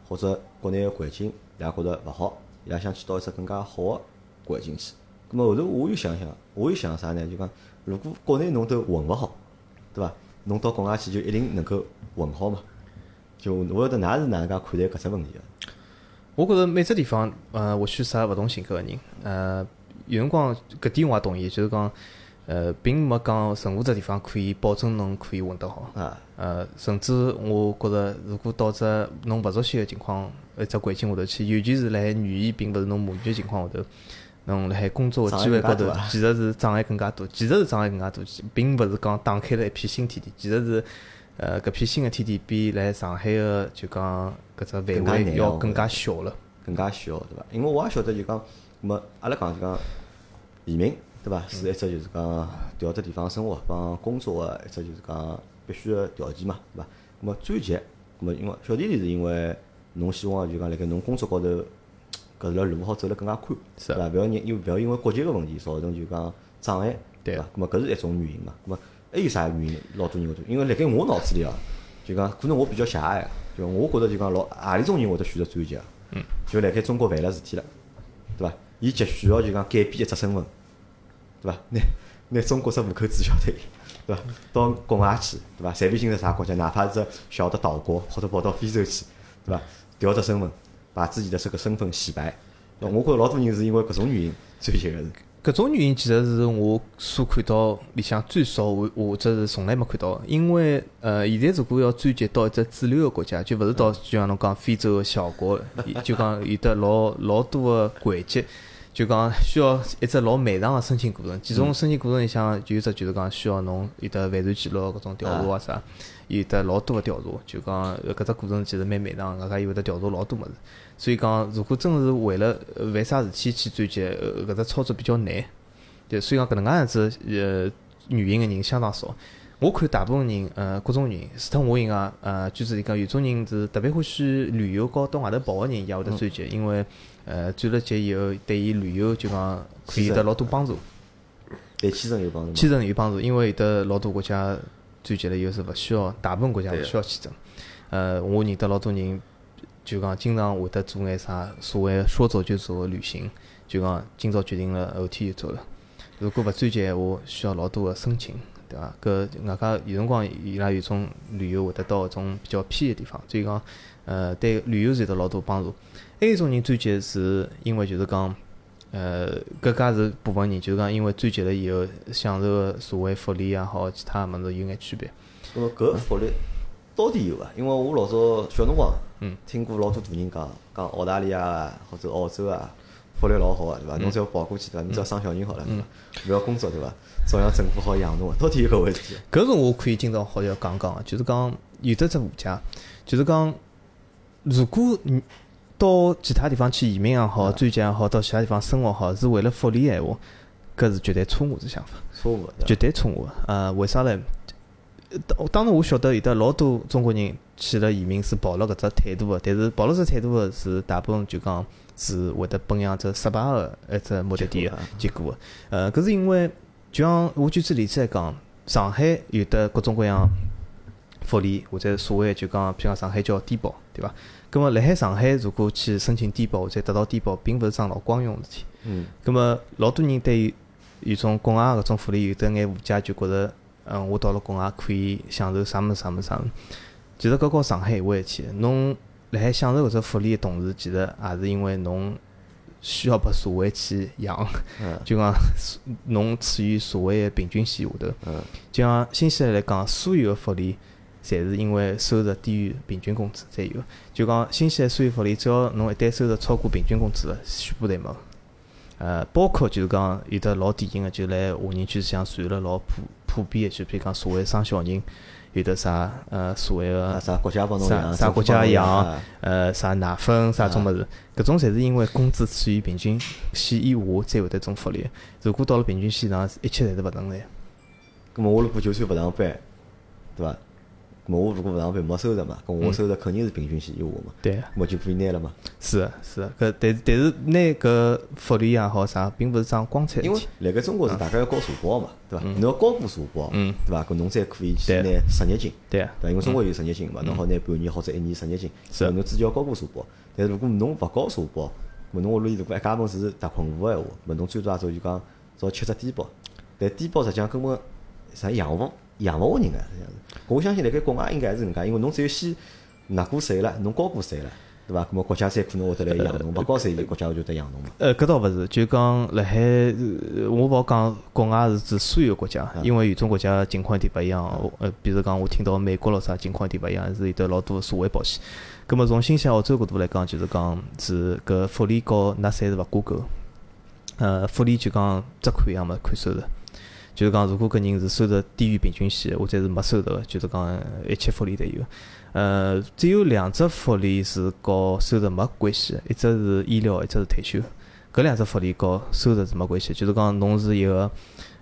A: 或者国内个环境伊拉觉着勿好，伊拉想去到一只更加好个环境去。咁么后头我又想想，我又想啥呢？就讲如果国内侬都混勿好，对伐？侬到国外去就一定能够混好嘛？就我晓得㑚是哪能介看待搿只问题个？
B: 我觉着每只地方，呃，或许适合勿同性格个人，呃，有辰光搿点我也同意，就是讲，呃，并没讲任何只地方可以保证侬可以混得好，
A: 啊，
B: 呃，甚至我觉着，如果到只侬勿熟悉个情况，一只环境下头去，尤其是辣海语言并勿是侬母语个情况下头，侬辣海工作个机会高头其实是障碍更加多，其实是障碍更加多，并勿是讲打开了一片新天地，其实是，呃，搿片新个天地比辣上海个就讲搿只范围要更加小了。
A: 更加小，对伐？因为我也晓得就讲，那么阿拉讲就讲移民，对伐？是一只就是讲调只地方生活帮工作个一只就是讲必须个条件嘛，对伐？那么转籍，那么因为小弟弟是因为侬希望就讲辣盖侬工作高头搿搿条路好走得更加宽，
B: 是
A: 对伐？勿要因因勿要因为国籍个问题造成就讲障碍，
B: 对
A: 对伐？咁么搿是一种原因嘛。咁么还有啥原因？老多人会做，因为辣盖我脑子里啊，就讲可能我比较狭隘啊，就我觉得就讲老何里种人会得选择转籍啊？嗯，就辣盖中国犯了事体了，对伐？伊急需要就讲改变一只身份，对伐？拿拿中国只户口注销脱伊，对伐？到国外去，对伐？随便寻只啥国家，哪怕是只小的岛国，或者跑到非洲去，对伐？调只身份，把自己的这个身份洗白。那我觉着老多人是因为搿种原因转籍个是。
B: 搿种原因其实是我所看到里向最少我我这是从来没看到，因为呃，现在如果要转籍到一只主流个国家，就勿是到就像侬讲非洲个小国，就讲有得老老多个环节，就讲需要一只老漫长个申请过程。其中申请过程里向就有只就是讲需要侬有得犯罪记录搿种调查啊啥，有得老多个调查，就讲呃搿只过程其实蛮漫长，外加有会得调查老多物事。所以讲，如果真是为了犯啥事体去转籍，呃搿只操作比较难。对，所以讲搿能介样子呃原因个人相当少。我看大部分人呃各种原因，除脱我以外，呃据说里讲有种人是特别欢喜旅游和到外头跑个人也会得追击，因为呃转了籍以后对伊旅游就讲可以有得老多帮助，
A: 对签证有帮助？
B: 签证有帮助，因为有得老多国家转籍了以后是勿需要，大部分国家勿需要签证。呃，我认得老多人。就讲经常会得做眼啥所谓说走就走的旅行，就讲今朝决定了，后天就走了。如果勿转籍闲话，需要老多个申请，对伐？搿外加有辰光伊拉有种旅游会得到一种比较偏的地方，所以讲，呃，对旅游是有得老多帮助。还有一种人转籍是因为就是讲，呃，搿家是部分人，就是讲因为转籍了以后享受个社会福利也好，其他物事有眼区别。
A: 那么搿福利到底有伐？因为我老早小辰光，嗯，听过老多大人讲，讲澳大利亚啊或者澳洲啊，福利老好个，对伐？侬只要跑过去，对伐？侬只要生小人好了，对伐？勿要工作，对伐？照样政府好养侬个，到底有搿回事体？
B: 搿种我可以今朝好要讲讲个，就是讲有得只误解，就是讲如果你到其他地方去移民也好，转籍也好，到其他地方生活好，是为了福利闲话，搿是绝对错误个想法，
A: 错误
B: 绝对错误个。呃，为啥呢？当当然我晓得有得老多中国人去了移民是抱了搿只态度个，但是抱了只态度个是大部分就讲是会得奔向只失败个一只目的地个结果个。呃，搿是因为就像我举只例子来讲，上海有得各种各样福利，或者所谓就讲，譬如讲上海叫低保，对伐？葛末辣海上海如果去申请低保或者得到低保，并勿是桩老光荣个事体。
A: 嗯，
B: 葛末老多人对于有种国外搿种福利有得眼误解，就觉着，嗯，我到了国外可以享受啥物事啥物事啥物事。其实搿和上海一回事体，侬辣海享受搿只福利的同时，其实也是因为侬需要拨社会去养，
A: 嗯
B: 就讲侬处于社会的平均线下头。
A: 嗯
B: 就像新西兰来讲，所有的福利，侪是因为收入低于平均工资才有。就讲新西兰所有福利，只要侬一旦收入超过平均工资了，全部侪没。呃，包括就是讲有的老典型的，就来华人区里向传了老普普遍的，就比如讲所谓生小人，有的啥呃所谓
A: 啊
B: 个
A: 啥国家帮侬
B: 啥
A: 养，
B: 啥国家养
A: 啊
B: 呃啥奶粉啥种物事，搿种侪是因为工资处于平均线以下才会得种福利。如果到了平均线上，一切侪是勿存在。
A: 咁么我如果就算勿上班，对伐？我如果勿上班没收入嘛，跟我收入肯定是平均线以下嘛，
B: 对。
A: 咁么就可以拿了嘛。
B: 是的，是的，搿但是但是拿搿福利也好啥，并勿是桩光彩的
A: 因为。辣盖中国是大家要交社保嘛，对伐？侬要交过社保，
B: 嗯
A: 对伐？搿侬才可以去拿失业金，
B: 对啊，
A: 对伐？因为中国有失业金嘛，侬好拿半年或者一年失业金，
B: 是
A: 侬至少要交过社保。但是如果侬勿交社保，咁侬屋里如果一家门是特困户个闲话，咁侬最多也只就讲只好吃只低保。但低保实际上根本啥养勿养勿活人个，实际上是。我相信辣盖国外应该也是搿能介，因为侬只有先纳过税了，侬交过税了，对伐？咁么国家才可能会得来养侬，勿交税，国家就得养侬嘛。
B: 呃，搿倒勿是，就讲辣海，呃我勿好讲国外是指所有国家，因为有种国家情况有点勿一样。我呃，比如讲我听到美国咯啥情况有点勿一样，是有得老多社会保险。葛末从新西兰、澳洲角度来讲，就是讲是搿福利和纳税是勿挂钩。呃，福利就讲只看一样嘛，看收入。就是讲，如果搿人是收入低于平均线，或者是没收入的，就是讲一切福利侪有。呃，只有两只福利是和收入没关系的，一只是医疗，一只是退休。搿两只福利和收入是没关系的，就是讲侬是一个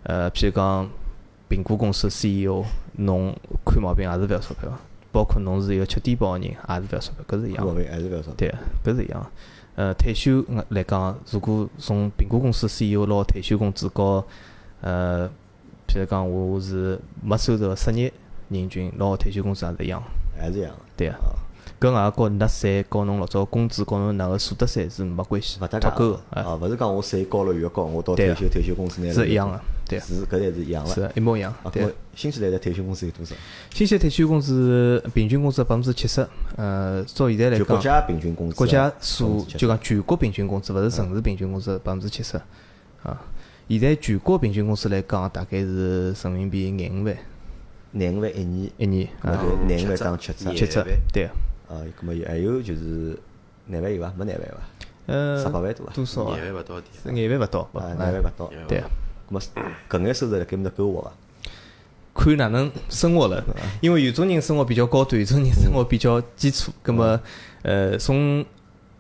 B: 呃，譬如讲苹果公司 CEO，侬看毛病也是勿要钞票，包括侬是一个吃低保个人，也是勿要钞票，搿是一样的。
A: 毛病还是勿要少。
B: 对，搿是一样的。呃退休呃来讲，如果从苹果公司 CEO 拿退休工资和呃，譬如讲我是没收入个失业人群拿退休工资也是一样，
A: 还是一样的。
B: 对啊。搿外和纳税和侬老早工资和侬那个所得税是没关系，脱钩个，
A: 啊，
B: 啊，
A: 勿是讲我税高了越高，我到退休退休工资拿
B: 是一样个，对啊，
A: 是搿才是一样个。
B: 是一模一样
A: 啊，，
B: 对。
A: 新西兰的退休工资有多少？
B: 新西兰退休工资平均工资百分之七十，呃，照现在来讲，
A: 就国家平均工资啊。
B: 国家
A: 百分之70
B: 所就讲全国平均工资，勿是城市平均工资百分之七十，啊，现在全国平均工资来讲，大概是人民币廿五万
A: 廿五万一年，
B: 一年，
A: 那
B: 啊，
A: 就廿五万
C: 七
A: 当七折。
B: 七折对啊，
A: 啊，搿么有还有就是廿万有伐？没廿万伐？
B: 呃
A: 十，八万多伐？
B: 多少啊？
C: 廿万勿到点，
B: 是廿万勿到，勿
A: 啊，
B: 啊
A: 廿万勿到。
B: 对啊，
A: 搿么搿眼收入辣盖面搭够活伐？
B: 看哪能生活了，因为有种人生活比较高端，有种人生活比较基础，葛么，呃，从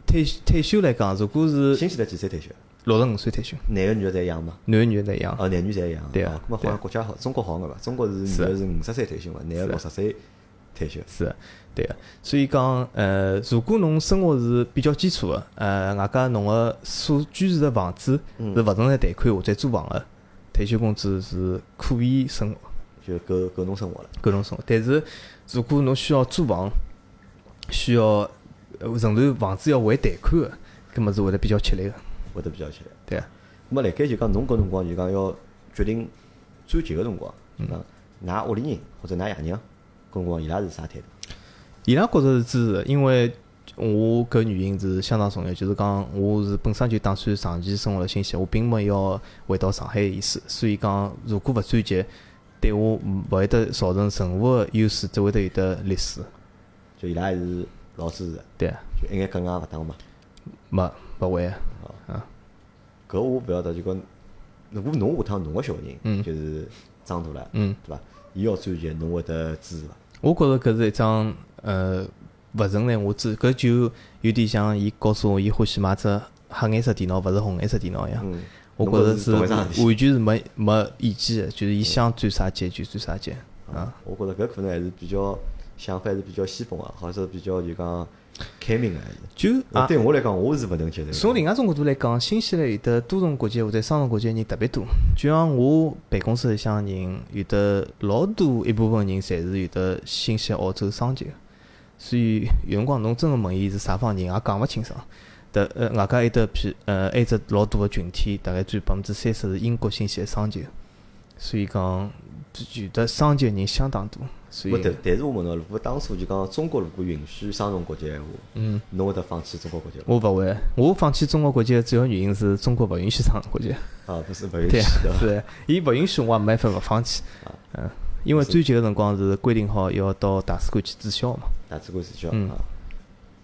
B: 退退休来讲，如果是
A: 新西兰几岁退休？
B: 六十五岁退休，
A: 男个女个侪一样嘛？
B: 男个女个侪一样，
A: 哦，男女侪一样。
B: 对啊
A: 哦，搿么好像国家好，中国好眼伐？中国是女个是五十岁退休嘛，男个六十岁退休。
B: 是的，对个。所以讲，呃，如果侬生活是比较基础个，呃，外加侬个所居住的房子
A: 嗯
B: 是勿存在贷款或者租房个，退休工资是可以生活，
A: 就够够侬生活了。
B: 够侬生活。但是如果侬需要租房，需要呃仍然房子要还贷款个，搿么是会得比较吃力个，
A: 会得比较吃力。
B: 对啊。
A: 咁么辣盖就讲侬搿辰光就讲要决定转籍个辰光，
B: 嗯
A: 就讲㑚屋里人或者㑚爷娘搿辰光伊拉是啥态度？
B: 伊拉觉着是支持的，因为我搿原因是相当重要，就是讲我是本身就打算长期生活辣新西兰，我并没要回到上海的意思，所以讲如果勿转籍，对我勿会得造成任何的优势，只会得有得劣势。
A: 就伊拉还是老支持的，
B: 对啊，
A: 就一眼梗硬勿当嘛。
B: 没勿会啊，
A: 搿我勿晓得，就讲如果侬下趟侬个小人，
B: 嗯
A: 就是长大了，
B: 嗯，
A: 对伐？伊要转籍，侬会得支持伐？
B: 我觉着搿是一桩呃勿存在我支，搿就有点像伊告诉我伊欢喜买只黑颜色电脑，勿是红颜色电脑一样。
A: 嗯，
B: 我觉着是完全是没没意见的，就是伊想转啥级就转啥级啊。
A: 我觉着搿可能还是比较想法还是比较先锋个，或者比较就讲开明个还是。
B: 就啊，
A: 对我来讲，我是勿能接受。
B: 从另外一种角度来讲，新西兰有的多重国籍或者双重国籍的人特别多。就像我办公室里向人，有的老多一部分人侪是有的新西兰澳洲双籍的，所以有辰光侬真个问伊是啥方人，也讲勿清爽。的呃，外加还有得譬呃，还有只老大个群体，大概占百分之三十是英国新西兰双籍的，所以讲有的双籍的人相当多。所
A: 不，
B: 以
A: 但但是我问侬，如果当初就讲中国如果允许双重国籍闲话，
B: 嗯，
A: 侬会得放弃中国国籍伐？
B: 我勿会，我放弃中国国籍的主要原因是中国勿允许双重国籍。
A: 啊，不是勿允许？
B: 是，伊勿允许我也没办法勿放弃。嗯，因为最近个辰光是规定好要到大使馆去注销嘛。
A: 大使馆注销
B: 嗯
A: 啊。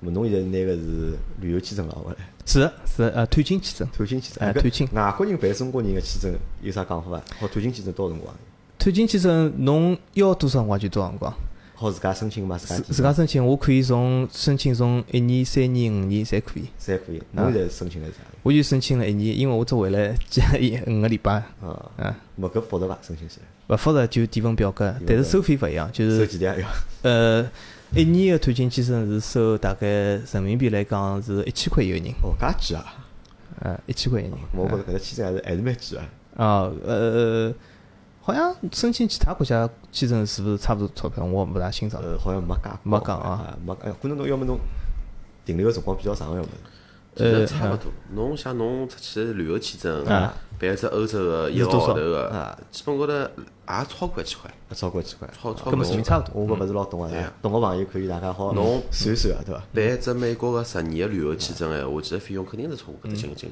A: 咁么侬现在拿个是旅游签证拿回来，
B: 是的是的呃探亲签证，
A: 探亲签证。搿
B: 哎探亲
A: 外国人办中国人个签证有啥讲法伐？好，探亲签证多少辰光？
B: 探亲签证侬要多少辰光就多少辰光，
A: 好自家申请嘛？自家
B: 自自家申请，我可以从申请从一年、三年、五年侪可以。
A: 侪可以。侬现在申请了啥？
B: 我就申请了一年，因为我只回来几一五个礼拜，
A: 啊，
B: 啊，
A: 么搿复杂伐？申请起来
B: 勿复杂就填份表格，但是收费勿一样，就是
A: 收几钿啊？要
B: 呃一年个探亲签证是收大概人民币来讲是一千块一个人，
A: 哦，介贵啊！
B: 呃一千块一个人。
A: 我觉着搿个签证还是还是蛮贵啊。
B: 啊，呃，好像申请其他国家签证是勿是差勿多钞票？我勿大清爽。
A: 呃，好像没讲
B: 没讲啊，
A: 没哎。可能侬要么侬停留个辰光比较长，要么
C: 其实
B: 呃
C: 差勿多。侬像侬出去旅游签证，
B: 啊
C: 办一只欧洲个一个
B: 是多少
C: 号头个
A: 啊，
C: 基本高头也超过一千块，
A: 超过几块。
C: 超超
B: 搿么
C: 过
B: 差勿多。
A: 我搿勿是老懂
C: 啊
A: 懂个朋友可以大家好
C: 侬
A: 算一算啊，对伐？
C: 办一只美国个十年个旅游签证闲话，其实费用肯定是超过搿只金额金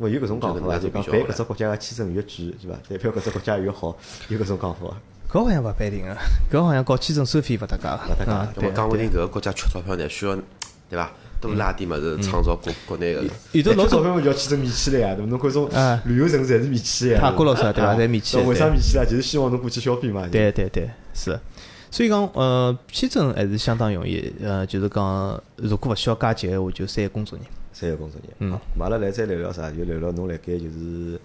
C: 额。
A: 我有搿种讲法伐？就讲办搿只国家个签证越贵，对伐？代表搿只国家越好，有搿种讲法伐？
B: 搿好像勿一定个，搿好像搞签证收费勿搭界
A: 勿搭界
B: 啊。对
C: 那么讲勿定搿个国家缺钞票呢，需要对伐？多拉点物事创造国国内个。
B: 有的老
A: 钞
B: 早
A: 票嘛叫签证免签了呀，对伐？侬看种
B: 啊
A: 旅游城市侪是免签呀。
B: 泰国老啥对伐？
A: 啊
B: 侪免签
A: 那为啥
B: 对
A: 免签啊？就是希望侬过去消费嘛。
B: 对对对，是的。所以讲，呃，签证还是相当容易。呃，就是讲，如果勿需要加急个话，就三个工作日。
A: 三个工作日。
B: 嗯
A: 阿拉来再聊聊啥？就聊聊侬辣盖就是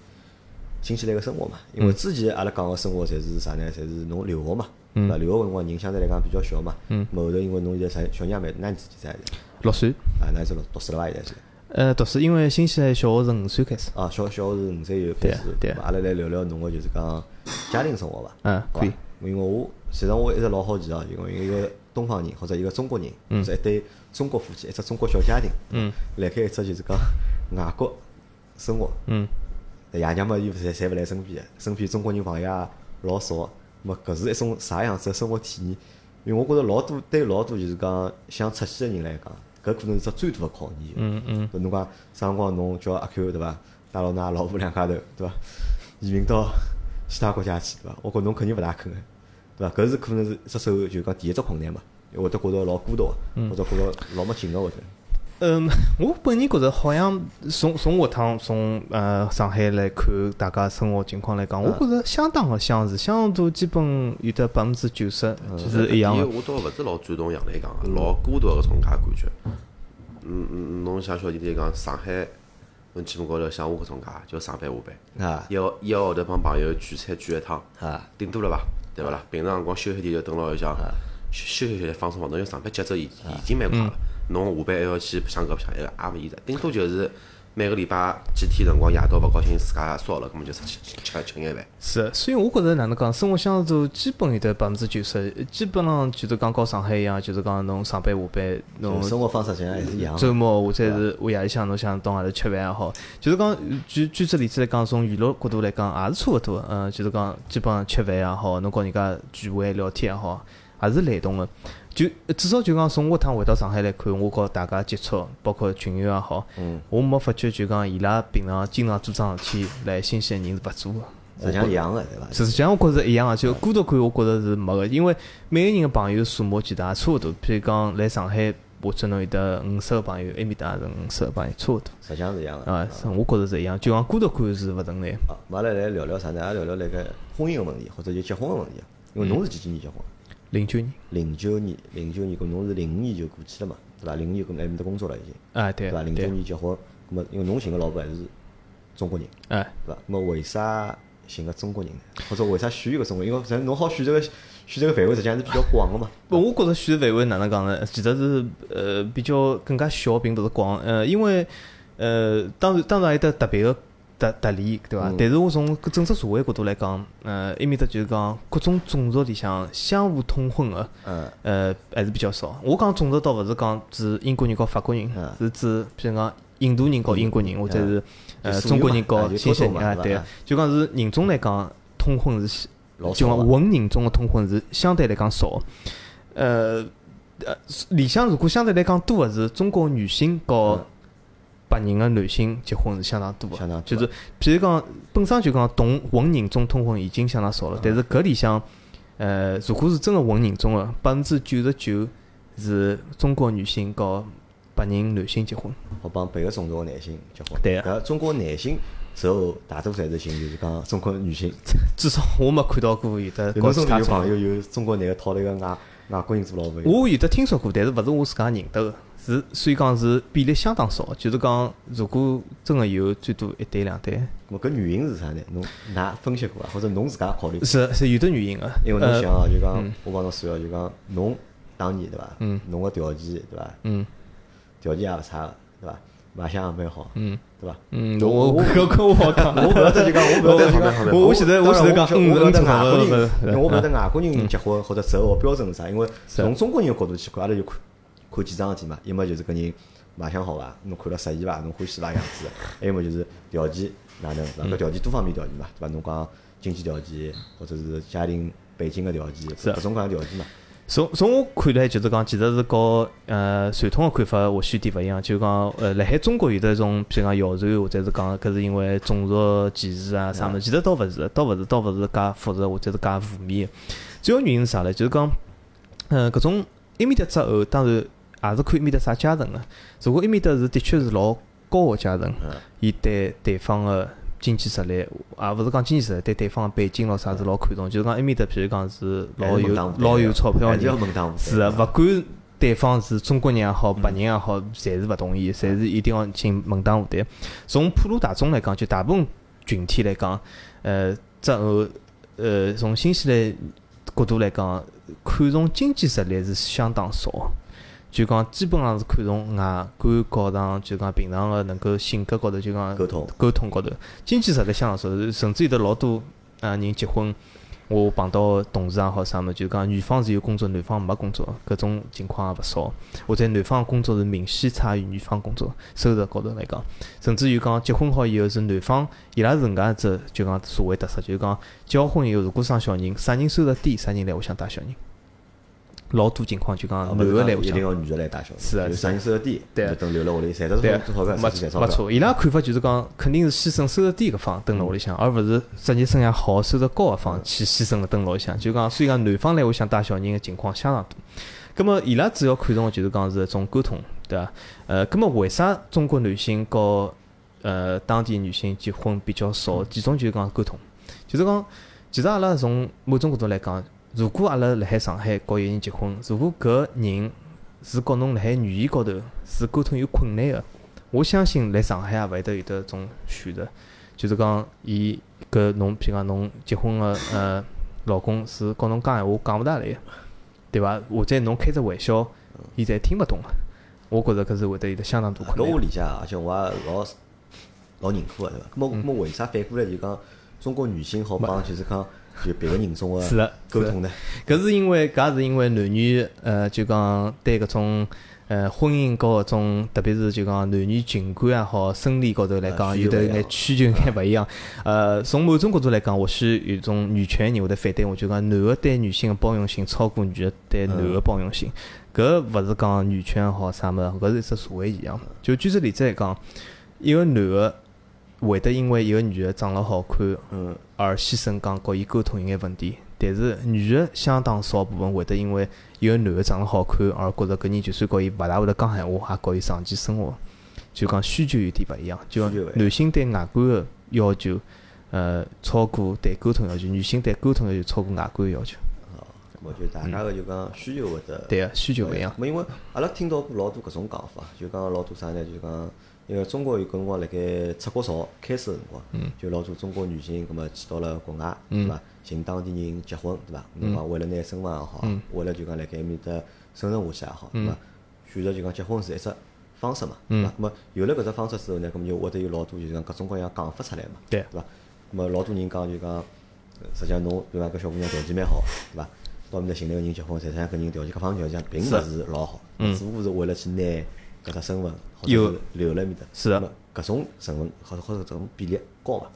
A: 新西兰个生活嘛。因为
B: 嗯
A: 之前阿拉讲个生活侪是啥呢？侪是侬留学嘛。
B: 嗯
A: 对伐？留学个辰光人相对来讲比较小嘛。
B: 嗯
A: 咁后头因为侬现在啥小娘们，那年纪几岁？
B: 六岁，
A: 啊，那是读书了伐？现在是。
B: 呃，读书因为新西兰小学是五岁开始，
A: 啊，小小学是五岁以后开始。
B: 对
A: 咾阿拉来聊聊侬个就是讲家庭生活伐？
B: 嗯，可以，
A: 因为我实际上我一直老好奇啊，因为一个东方人或者一个中国人，或者一对中国夫妻，一只中国小家庭，
B: 嗯，
A: 辣盖一只就是讲外国生活，
B: 嗯，
A: 爷娘嘛又侪侪勿来身边，身边中国人朋友也老少，么搿是一种啥样子的生活体验？因为我觉着老多对老多就是讲想出去个人来讲，搿可能是只最大的考验。
B: 嗯嗯，
A: 搿侬讲啥辰光侬叫阿 Q 对伐？带牢㑚老婆两家头对伐？移民到其他国家去对伐？我觉侬肯定勿大肯个，对伐？搿是可能是一只手就讲第一只困难嘛，会得觉着老孤独个，或者觉着老没劲个会得。
B: 嗯，我本人觉着好像从从下趟从呃上海来看大家生活情况来讲，我觉着相当个相似，相同度基本有得百分之九十其实一样个。
C: 搿点我倒勿是老赞同杨澜讲个，老孤独个搿种介感觉。嗯嗯，侬像小弟弟讲，上海，侬基本高头像我搿种介，就上班下班，
A: 啊
C: 一个一个号头帮朋友聚餐聚一趟，
A: 啊，
C: 顶多了伐？对伐啦？平常辰光休息点就蹲牢里向休休息休息放松放松，因为上班节奏已已经蛮快了，侬下班还要去白相搿白相，一个也勿现实。顶多就是每个礼拜几天辰光夜到勿高兴，自家烧了，葛末就出去吃吃眼饭。
B: 是，所以我觉着哪能讲，生活相似度基本有得百分之九十，基本上就是讲和上海一样，就是讲侬上班下班，侬
A: 生活方式实际上还是一样。
B: 周末或者是我夜里向侬想到外头吃饭也好，就是讲举举只例子来讲，从娱乐角度来讲也是差勿多的。嗯，就是讲基本上吃饭也好，侬跟人家聚会聊天也好，也是雷同个。就至少就讲从下趟回到上海来看，我和大家接触，包括群友也好，
A: 嗯，
B: 我没发觉就讲伊拉平常经常做桩事体来新西兰人是勿做个。
A: 实际上一样的，对伐？
B: 实际上我觉着是一样个，就孤独感我觉着是没个，因为每个人个朋友数目其实也差勿多。譬如讲来上海，或者侬有得五十个朋友，埃面搭也是五十个朋友，差勿多。
A: 实际上是一样的。
B: 啊，是我觉着是一样，就讲孤独感是勿存在。
A: 好，阿拉来聊聊啥呢？阿拉聊聊那个婚姻个问题，或者就结婚个问题。因为侬是几几年结婚？
B: 零九年，
A: 零九年，零九年，搿侬是零五年就过去了嘛，对伐？零五年搿埃面搭工作了已经，
B: 啊对
A: 对伐？零九，年结婚，葛末因为侬寻个老婆还是中国人，
B: 哎，
A: 对伐？葛末为啥寻个中国人呢？或者为啥选一个中国人？因为实际上侬好选择个选择个范围实际上是比较广个嘛。
B: 不，我觉着选择范围哪能讲呢？其实是呃比较更加小，并不是广。呃，因为呃当然当然有得特别个特特例，对伐？
A: 嗯
B: 但是我从搿整只社会角度来讲，呃，埃面搭就是讲各种种族里向相互通婚个。
A: 嗯，
B: 呃，还是比较少。我讲种族倒勿是讲指英国人和法国人
A: 嗯，
B: 是指譬如讲印度人和英国人，或者是呃中国人和新西兰人
A: 对
B: 就讲是人种来讲，通婚是就讲混人种个通婚是相对来讲少。呃呃，里向如果相对来讲多个是中国女性和
A: 嗯
B: 白人个男性结婚是相当多个，
A: 相当
B: 就是譬如讲本身就讲同混人种通婚已经相当少了，但是搿里向呃，如果是真个混人种个，百分之九十九是中国女性和白人男性结婚。
A: 好帮别个种族个男性结婚。
B: 对啊
A: 搿中国男性之后大多数侪是寻就是讲中国女性。
B: 至少我没看到过有的
A: 有朋友有中国男个讨了一个外外国人做老婆？
B: 我有的听说过，但是勿是我自家认得个，是所以讲是比例相当少。就是讲，如果真个有，最多一对两对，
A: 咾搿原因是啥呢？侬㑚分析过伐？或者侬自家考虑过？
B: 是是有的原因个。
A: 因为侬
B: 呃
A: 想啊，就讲
B: 嗯
A: 我帮侬算哦，就讲侬当年对伐？
B: 嗯
A: 侬个条件对伐？
B: 嗯
A: 条件也勿差个对伐？卖相也蛮好，
B: 嗯
A: 对伐？
B: 嗯，
A: 我
B: 我
A: 我
B: 搿个我 好讲，
A: 我勿要得就讲，我勿要得就讲
B: 我我现在我现在讲嗯
A: 我勿要得
B: 嗯
A: 外国人，
B: 嗯
A: 因为我勿晓得外国人结婚或者择偶标准是啥，因为从中国人个角度去看，阿拉就看看几桩事体嘛，要么就是搿人卖相好伐，侬看了适意伐，侬欢喜伐样子，还要么就是条件哪能，
B: 嗯
A: 搿条件多方面条件嘛，对伐？侬讲经济条件或者是家庭背景个条件，
B: 是
A: 各种各样条件嘛。
B: 从从我看来，就是讲，其实是和呃传统个看法或许有点勿一样。就讲呃，辣海中国有得一种，譬如讲谣传，或者是讲搿是因为种族歧视啊啥物事，其实倒勿是，倒勿是，倒勿是介复杂或者是介负面的。主要原因是啥呢？就是讲，呃，搿种埃面搭之后，当然也是看埃面搭啥阶层个。如果埃面搭是的确是老高个阶层，
A: 嗯
B: 伊对对方个经济实力，也勿是讲经济实力，对对方个背景咾啥是老看重。就是讲埃面搭，譬如讲是老有老有钞票个
A: 是
B: 勿管对方是中国人也好，白人也好，侪是勿同意，侪是一定要进门当户对。从普罗大众来讲，就大部分群体来讲，呃，择偶，呃，从新西兰角度来讲，看重经济实力是相当少。就讲基本上是看重外观高上，就讲平常个能够性格高头，就讲
A: 沟通
B: 沟通高头，经济实力相当少，甚至有得老多啊人结婚。我碰到同事也好啥么，就讲女方是有工作，男方没工作，搿种情况也勿少。或者男方工作是明显差于女方工作，收入高头来讲，甚至于讲结婚好以后是男方，伊拉是搿能介一只就讲社会特色，就是讲结婚以后，如果生小人，啥人收入低，啥人来屋里向带小人。老多情况就讲男个来屋里向，
A: 一定要女的来带小人，
B: 是啊
A: 就是啥人收入低，
B: 对
A: 等留辣屋里，赚得
B: 对啊
A: 多钞票，
B: 没错，伊拉看法就是讲，肯定是牺牲收入低个方蹲辣屋里向，而勿是职业生涯好、收入高个方去牺牲了蹲辣屋里向。就讲，所以讲男方来屋里向带小人个情况相当多。葛么伊拉主要看重个就是讲是一种沟通，对伐？呃，葛么为啥中国男性和呃当地女性结婚比较少？其中就是讲沟通，就是讲，其实阿拉从某种角度来讲，如果阿拉辣海上海和一个人结婚，如果搿人是和侬辣海语言高头是沟通有困难个，我相信来上海也勿会得有得种选择，就是讲伊搿侬，譬如讲侬结婚个呃老公是和侬讲闲话讲勿大来个，对伐？或者侬开只玩笑，伊侪听勿懂个。我觉着搿是会得有得相当大困难。
A: 搿我理解啊，而且我也老老认可个，对伐？咾么，咾么为啥反过来就讲中国女性好帮就是讲就别个人种
B: 是
A: 个
B: 的是的
A: 沟通呢？
B: 搿是因为搿也是因为男女呃，就讲对搿种呃婚姻高搿种，特别是就讲男女情感也好，生理高头来
A: 啊
B: 讲，有得一眼
A: 需求
B: 眼勿一样。呃，从某种角度来讲，或许有种女权人会得反对我，就讲男个对女性个包容性超过女个对男个包容性。搿勿是讲女权也好啥物事，搿是一只社会现象。就举个例子来讲，一个男个会得因为一个女个长了好看，
A: 嗯，
B: 而牺牲讲和伊沟通有眼问题，但是女个相当少部分会得因为一个男个长得好看而觉着搿人就算和伊勿大会得讲闲话，也和伊长期生活，就讲需求有点勿一样。就男性对外观个要求，呃，超过对沟通要求；女性对沟通要求超过外观要求。
A: 咾么就大家个就讲需求会得
B: 对个，需求勿一样。
A: 因为阿拉听到过老多搿种讲法，就讲老多啥呢？就讲因为中国有搿辰光辣盖出国潮开始个辰光，就老多中国女性搿么去到了国外，对伐？寻当地人结婚，对伐？侬讲为了拿身份也好，为了就讲辣盖埃面搭生存下去也好，对伐？选择就讲结婚是一只方式嘛，对伐？咾么有了搿只方式之后呢，搿么就会得有老多就是讲各种各样讲法出来嘛，
B: 对
A: 对伐？咾么老多人讲就讲，实际上侬对伐？搿小姑娘条件蛮好，对伐？到面搭寻了个人结婚，实际上搿人条件各方面条件并勿是老好，只不过是为了去拿搿只身份或留辣埃面搭。
B: 是的
A: 咾么搿种成分或者或者搿种比例高伐？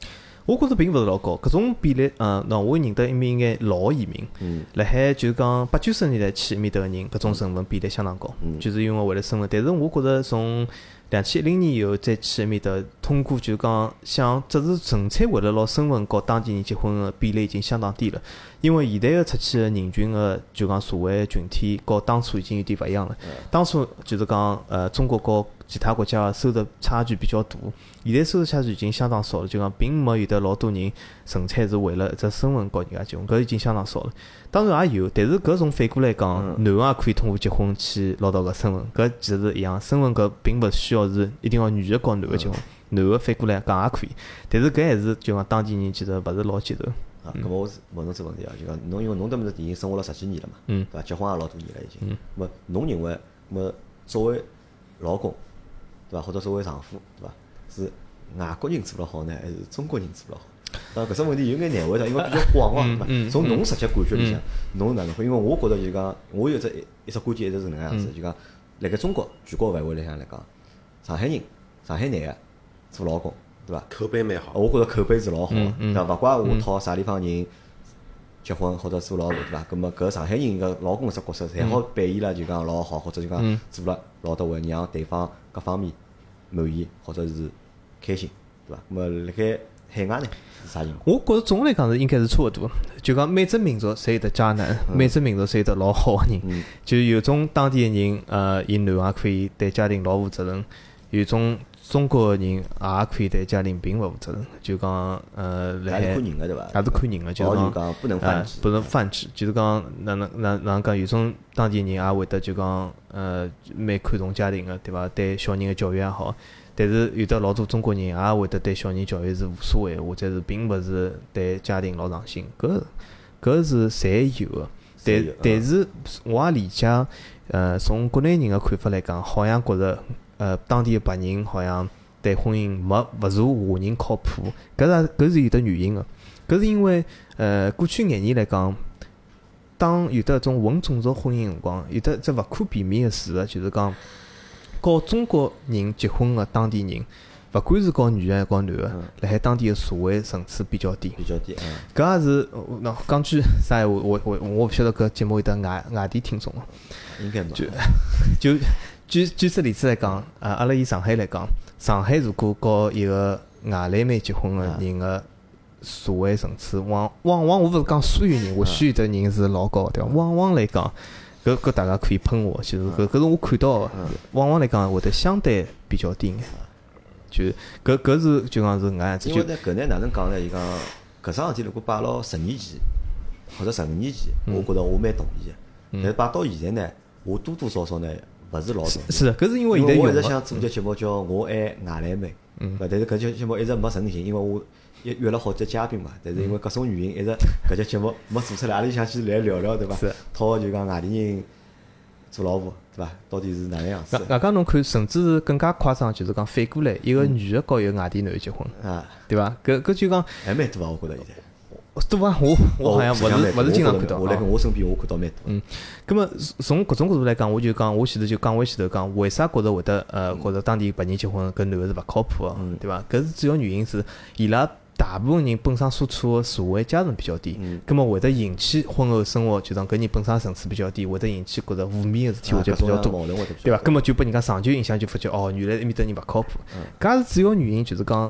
B: 我觉着并勿是老高，搿种比例，嗯，喏，我认得一面眼老移民，
A: 嗯
B: 辣海就讲八九十年代去埃面搭个人，搿种成分比例相当高，
A: 嗯
B: 就是因为为了身份。但是我觉着从两千一零年以后再去埃面搭，通过就讲想只是纯粹为了拿身份和当地人结婚个比例已经相当低了，因为现在个出去个人群个就讲社会群体和当初已经有点勿一样了。当初就是讲呃中国和其他国家个收入差距比较大，现在收入差距已经相当少了，就讲并没有得老多人纯粹是为了一只身份搞人家结婚，搿已经相当少了。当然也有，但是搿从反过来讲，男个也可以通过结婚去捞到搿身份，搿其实是一样，身份搿并勿需要是一定要女个搞男个结婚，男个反过来讲也可以，但是搿还是就讲当地人其实勿是老接受。
A: 啊，搿么我是问侬只问题啊，就讲侬因为侬对面搭已经生活了十几年了嘛，
B: 嗯
A: 对伐？结婚也老多年了已经。咾么侬认为，咾么作为老公，对伐？或者作为丈夫，对伐？是外国人做了好呢，还是中国人做了好？当然搿只问题有眼难回答，因为比较广哦，对伐？
B: 嗯
A: 从侬实际感觉里向，侬哪能会？因为我觉着就讲，我有只一只观点一直是搿能样
B: 嗯
A: 子，就讲辣盖中国全国范围里向来讲，上海人、上海男个做老公，对伐？
C: 口碑蛮好。
A: 我觉着口碑是老好个，
B: 嗯嗯
A: 对伐？勿怪我讨啥地方人结婚或者做老婆，对伐？葛么搿上海人个老公搿只角色，侪好扮演了就讲老好，或者就讲做了老到位，让对方各方面满意或者是开心，对伐？葛末辣盖海外呢是啥情况？
B: 我觉着总的来讲是应该是差勿多，就讲每只民族侪有得渣男，每只民族侪有得老好个人。
A: 嗯
B: 就有种当地个人，呃，伊男也可以对家庭老负责任；有种中国个人也可以对家庭并勿负责任。就讲，呃，辣海
A: 还是看人个对伐？
B: 也是看人个，就
A: 哦，
B: 是讲
A: 不能
B: 呃
A: 泛指，
B: 不能泛指，就是讲哪能哪哪能讲，有种当地人也会得就讲，呃，蛮看重家庭个，对伐？对小人个教育也好，但是有的老多中国人也会得对小人教育是无所谓，或者是并勿是对家庭老上心，搿搿是侪有个。但但是我也理解，呃，从国内人个看法来讲，好像觉着，呃，当地个白人好像对婚姻没勿如华人靠谱，搿是搿是有得原因个。搿是因为，呃，过去廿年来讲，当有得搿种混种族婚姻辰光，有得只勿可避免个事实，就是讲，和中国人结婚个当地人，勿管是和女个还是和男个，辣海当地个社会层次比较低。
A: 比较低，嗯，
B: 搿也是，呃喏，讲句啥闲话，我我我勿晓得搿节目有得外外地听众个。
A: 应该没。
B: 就 就举举只例子来讲，呃，阿拉以上海来讲，上海如果和一个外来妹结婚个人个社会层次，往往往我勿是讲所有人，或许有的人是老高，对伐？往往来讲，搿搿大家可以喷我，其实搿搿是我看到个，往往来讲会得相对比较低眼。就搿搿是就讲是搿样子，就
A: 因为呢，搿呢哪能讲呢？伊讲搿桩事体如果摆牢十年前或者十五年前，我觉着我蛮同意个。但是摆到现在呢，我多多少少呢勿是老同意。
B: 是的，搿是因为现在
A: 我一直想做节节目叫我爱外来妹，嗯，但是搿节节目一直没成型，因为我约约了好几嘉宾嘛，但是因为各种原因，一直搿节节目没做出来，阿里想去来聊聊，对伐
B: 是？
A: 讨个就讲外地人做老婆，对伐？到底是哪能样子
B: 外？外加侬看，甚至是更加夸张，就是讲反过来，一个女个告一个外地男个结婚，
A: 啊，
B: 对伐？搿搿就讲
A: 还蛮多啊，我觉着现在。
B: 对伐？我我好像勿是勿是经常看到啊
A: 我觉着我身边我看到蛮多。
B: 嗯，咁么从搿种角度来讲，我就讲，我前头就讲回前头讲，为啥觉着会得呃，觉着当地白人结婚搿男个是勿靠谱个，对伐？搿是主要原因是伊拉大部分人本身所处个社会阶层比较低，咁么会得引起婚后生活，就讲搿人本身层次比较低，会得引起觉着负面个事体会得比较多。对伐？根本就拨人家长久影响，就发觉哦，原来埃面搭人勿靠谱。搿也是主要原因，就是讲，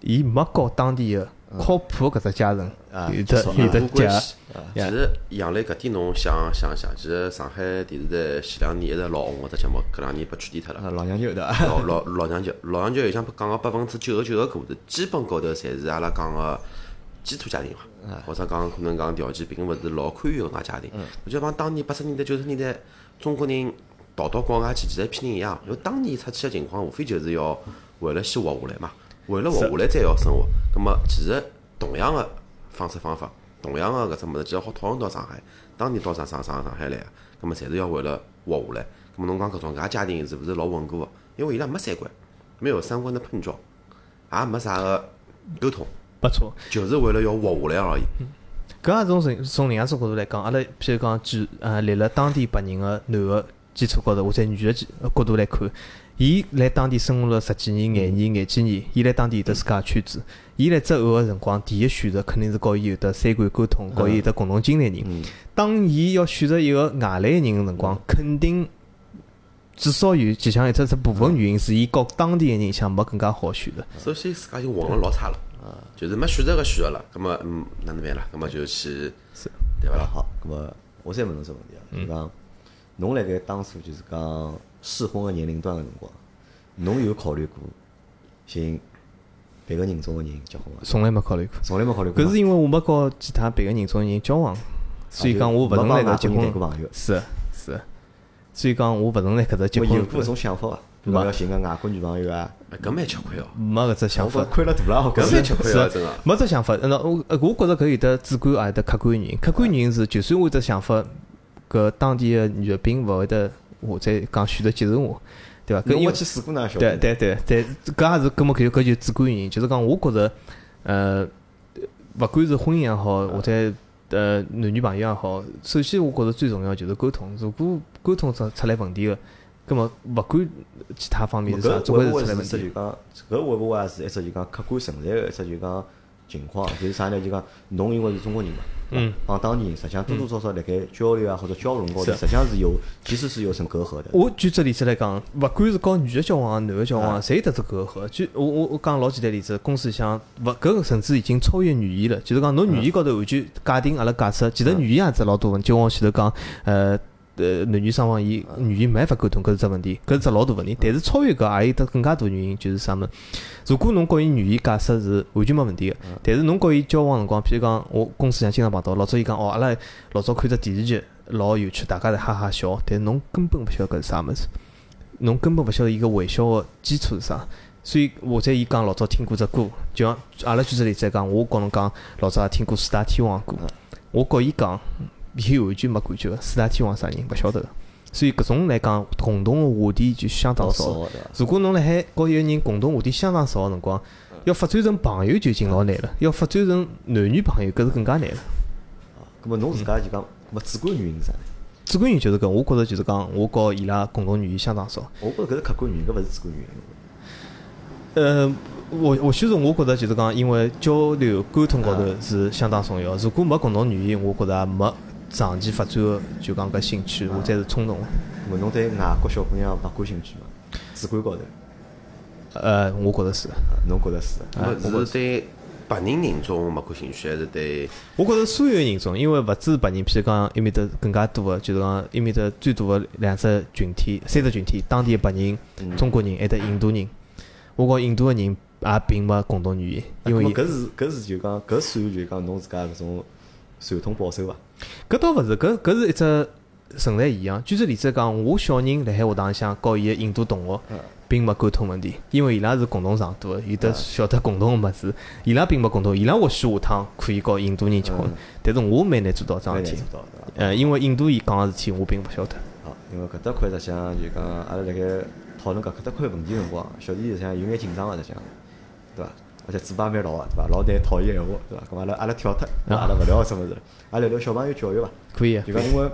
B: 伊没搞当地个靠谱搿只家层
A: 啊
B: 有得有得
C: 系。其实杨澜搿点侬想想想，其实上海电视台前两年一直老红个只节目，搿两年被取缔脱了。
A: 啊，老娘舅对伐？
C: 老老老娘舅，老娘舅里向讲个百分之九十九个故事，基本高头侪是阿拉讲个基础家庭嘛，或者讲可能讲条件并勿是老宽裕个搿家庭。我就帮当年八十年代、九十年代中国人逃到国外去，其实一批人一样，因为当年出去个情况，无非就是要为了先活下来嘛，为了活下来再要生活。葛么其实同样个方式方法，同样个搿只物事，只要好套用到上海，当年到上上上上海来个，葛么侪是要为了活下来。葛么侬讲搿种搿家家庭是勿是老稳固个？因为伊拉没三观，没有三观的碰撞，也没啥个沟通，
B: 没错。
C: 就是为了要活下来而已。
B: 搿也从人从另外一种角度来讲，阿拉譬如讲举呃立了当地白人个男个基础高头，或者女个基角度来看，伊来当地生活了十几年、廿年、廿几年，伊来当地有得自家圈子，伊来择偶个辰光，第一选择肯定是和伊有得三观沟通，和伊有得共同经历的人。当伊要选择一个外来个人个辰光，肯定至少有几项一只只部分原因是伊和当地个人相没更加好选择。
C: 首先自家就混了老差了，就是没选择个选择了，葛么嗯哪能办啦？葛么就去对伐啦？
A: 好，咁么我再问侬只问题啊，就讲侬辣盖当初就是讲适婚个年龄段个辰光，侬有考虑过寻别个人种个人结婚伐？
B: 从来没考虑过。
A: 从来没考虑过吗。
B: 搿是因为我没和其他别个人种人交往，所以讲我勿存在搿结婚
A: 朋友。
B: 是是，所以讲我勿存在搿只结婚
A: 我有过搿种想法伐？比如要寻个外国女朋友啊，
C: 哎搿蛮吃亏哦，
B: 没搿只想法。
A: 亏了大了，
C: 搿蛮吃亏哦，真个。
B: 没只想法，那我呃我觉着搿有得主观，也有得客观原因。客观原因是，就算我有得想法，搿当地个女的并勿会得我再讲选择接受我，对伐？搿因为
A: 去试过呢，晓
B: 对
A: 得？
B: 对对对，搿也是搿么搿就搿就主观原因，就是讲我觉着，呃，勿管是婚姻也好，或者呃男女朋友也好，首先我觉着最重要就是沟通。如果沟通出出来问题个，葛末勿管其他方面是啥，总归是出来问
A: 会勿会是一只就
B: 题。
A: 讲，搿会勿会也是一只就讲客观存在个一只就讲情况？就是啥呢？就讲侬因为是中国人嘛，
B: 嗯，
A: 帮当地人实际上多多少少辣盖交流啊或者交融高头，实际上是有其实是有什么隔阂的。
B: 我举只例子来讲，勿管是和女的交往，男的交
A: 啊
B: 往，侪有得只隔阂。就我我我讲老简单例子，公司里向勿搿个甚至已经超越语言了。就是讲侬语言高头完全界定阿拉假设，其实语言也是老多问题。就我前头讲，呃。呃，男女双方伊语言没办法沟通，搿是只问题，搿是只老大问题。但是超越搿也有得更加大原因，就是啥物事？如果侬和伊语言解释是完全没问题个，但是侬和伊交往辰光，譬如讲我公司里向经常碰到，老早伊讲哦，阿拉老早看只电视剧老有趣，大家侪哈哈笑，但是侬根本勿晓得搿是啥物事。侬根本勿晓得伊个玩笑个基础是啥，所以或者伊讲老早听过只歌，就像阿拉举只例子来讲，我跟侬讲老早也听过四大天王歌，我告伊讲，伊完全没感觉个，四大天王啥人勿晓得个，所以搿种来讲共同个话题就相当少。如果侬辣海和一个人共同话题相当少个辰光，要发展成朋友就已经老难了，要发展成男女朋友搿是更加难了。
A: 咁么侬自家就讲，咁主观原因是啥呢？
B: 主观原因就是搿，我觉着就是讲，我和伊拉共同语言相当少。
A: 我觉着搿是客观原因，搿勿是主观原因。
B: 呃，我或许是我觉着就是讲，因为交流沟通高头是相当重要。如果没共同语言，我觉着也没长期发展个就讲搿兴趣或者是冲动。
A: 咁么侬对外国小姑娘勿感兴趣吗？主观高头，
B: 呃，我觉着是。
A: 啊侬觉着是？
C: 那么是对白人人种没感兴趣，还是对
B: 我觉着所有人种，因为勿止白人，譬如讲埃面搭更加多个，就是讲埃面搭最大个两只群体、三只群体，当地的白人、中国人，还得印度人。我讲印度个人也并没共同语言，因为
A: 搿是搿是就讲搿算就讲侬自家搿种传统保守伐？
B: 搿倒勿是，搿搿是一只存在现象。举个例子来讲，我小人辣海学堂里向教伊个印度同学，并没沟通问题，因为伊拉是共同上渡个，有得晓得共同个物事，伊拉并没共同。伊拉或许下趟可以和印度人结婚，但是我蛮难做到桩事体？呃，因为印度伊讲个事体，我并勿晓得。
A: 好，因为搿搭块实际上就讲阿拉辣盖讨论搿搿搭块问题辰光，小弟实际上有眼紧张个，实际上，对伐？而且嘴巴蛮牢个，对伐？老难讨厌闲话，对伐？咁阿拉阿拉跳脱，阿拉勿聊搿只物事了，阿拉聊聊小朋友教育伐？
B: 可以啊，
A: 就讲因为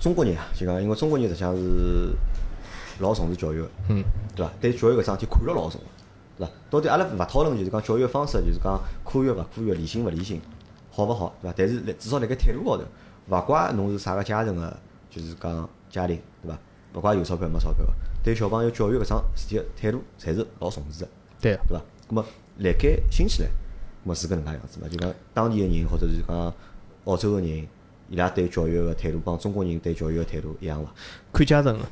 A: 中国人啊，就讲因为中国人实际上是老重视教育个，
B: 嗯，
A: 对伐？对教育搿桩事体看了老重个，对伐？到底阿拉勿讨论就是讲教育个方式，就是讲科学勿科学、理性勿理性，好勿好，对伐？但是辣至少辣盖态度高头，勿怪侬是啥个阶层个，就是讲家庭，对伐？勿怪有钞票没钞票个，对小朋友教育搿桩事体个态度，侪是老重视个。
B: 对啊，
A: 对伐？咁么，辣盖新西兰，咁么是搿能介样子嘛？就讲当地个人或者是讲澳洲个人，伊拉对教育个态度帮中国人对教育个态度一样伐？
B: 看阶层个。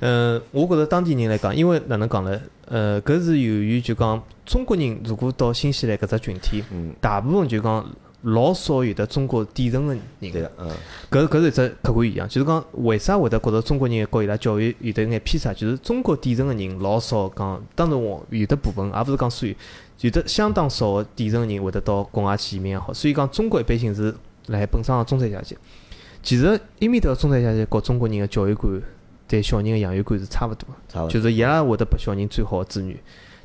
B: 呃，我觉着当地人来讲，因为哪能讲呢？呃，搿是由于就讲中国人如果到新西兰搿只群体，
A: 嗯，
B: 大部分就讲老少有得中国底层个人
A: 对。个，嗯，
B: 搿搿是一只客观现象，就是讲为啥会得觉着中国人和伊拉教育有得眼偏差？就是中国底层个人老少讲，当然我有得部分，也勿是讲所有，有得相当少个底层个人会得到国外去移民也好，所以讲中国一般性是辣海本身个中产阶级。其实埃面搭个中产阶级和中国人个教育观对小人个养育观是差勿多的。
A: 差勿多。
B: 就是伊拉会得拨小人最好个资源，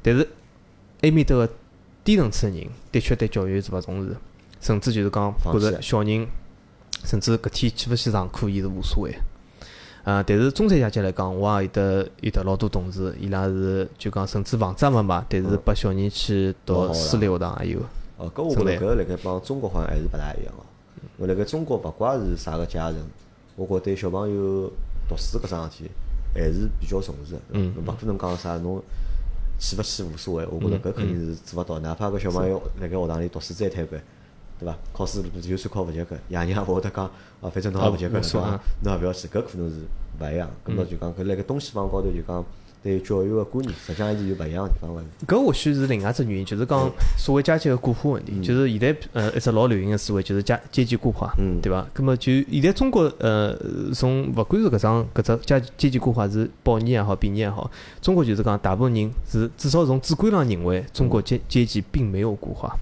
B: 但是埃面搭个低层次个人，的确对教育是勿重视的，甚至就是讲觉着小人，甚至搿天去勿去上课，伊是无所谓的。啊，但是中产阶级来讲，我也有得有得老多同事，伊拉是就讲甚至房子也没买，但是拨小人去读私立学堂也有。
A: 哦，搿我觉着搿辣盖帮中国好像还是勿大一样哦。我辣盖中国勿怪是啥个阶层，我觉对小朋友读书搿桩事体还是比较重视的。
B: 嗯
A: 勿可能讲啥侬去勿去无所谓，我觉着搿肯定是做勿到。哪怕搿小朋友辣盖学堂里读书再贪班，对伐？考试就算考勿及格，爷娘也勿会得讲啊，反正侬也勿及格了，对伐？侬也勿要去，搿可能是勿一样。葛末就讲搿辣盖东西方高头就讲对教育个观念，实际上还是有勿一样个地方个。
B: 搿或许是另外一只原因，就是讲所谓阶级个固化问题。就是现在呃一只老流行个思维，就是阶阶级固化，
A: 嗯
B: 对伐？葛么就现在中国呃从勿管是搿桩搿只阶阶级固化是褒义也好，贬义也好，中国就是讲大部分人是至少从主观上认为中国阶阶级并没有固化。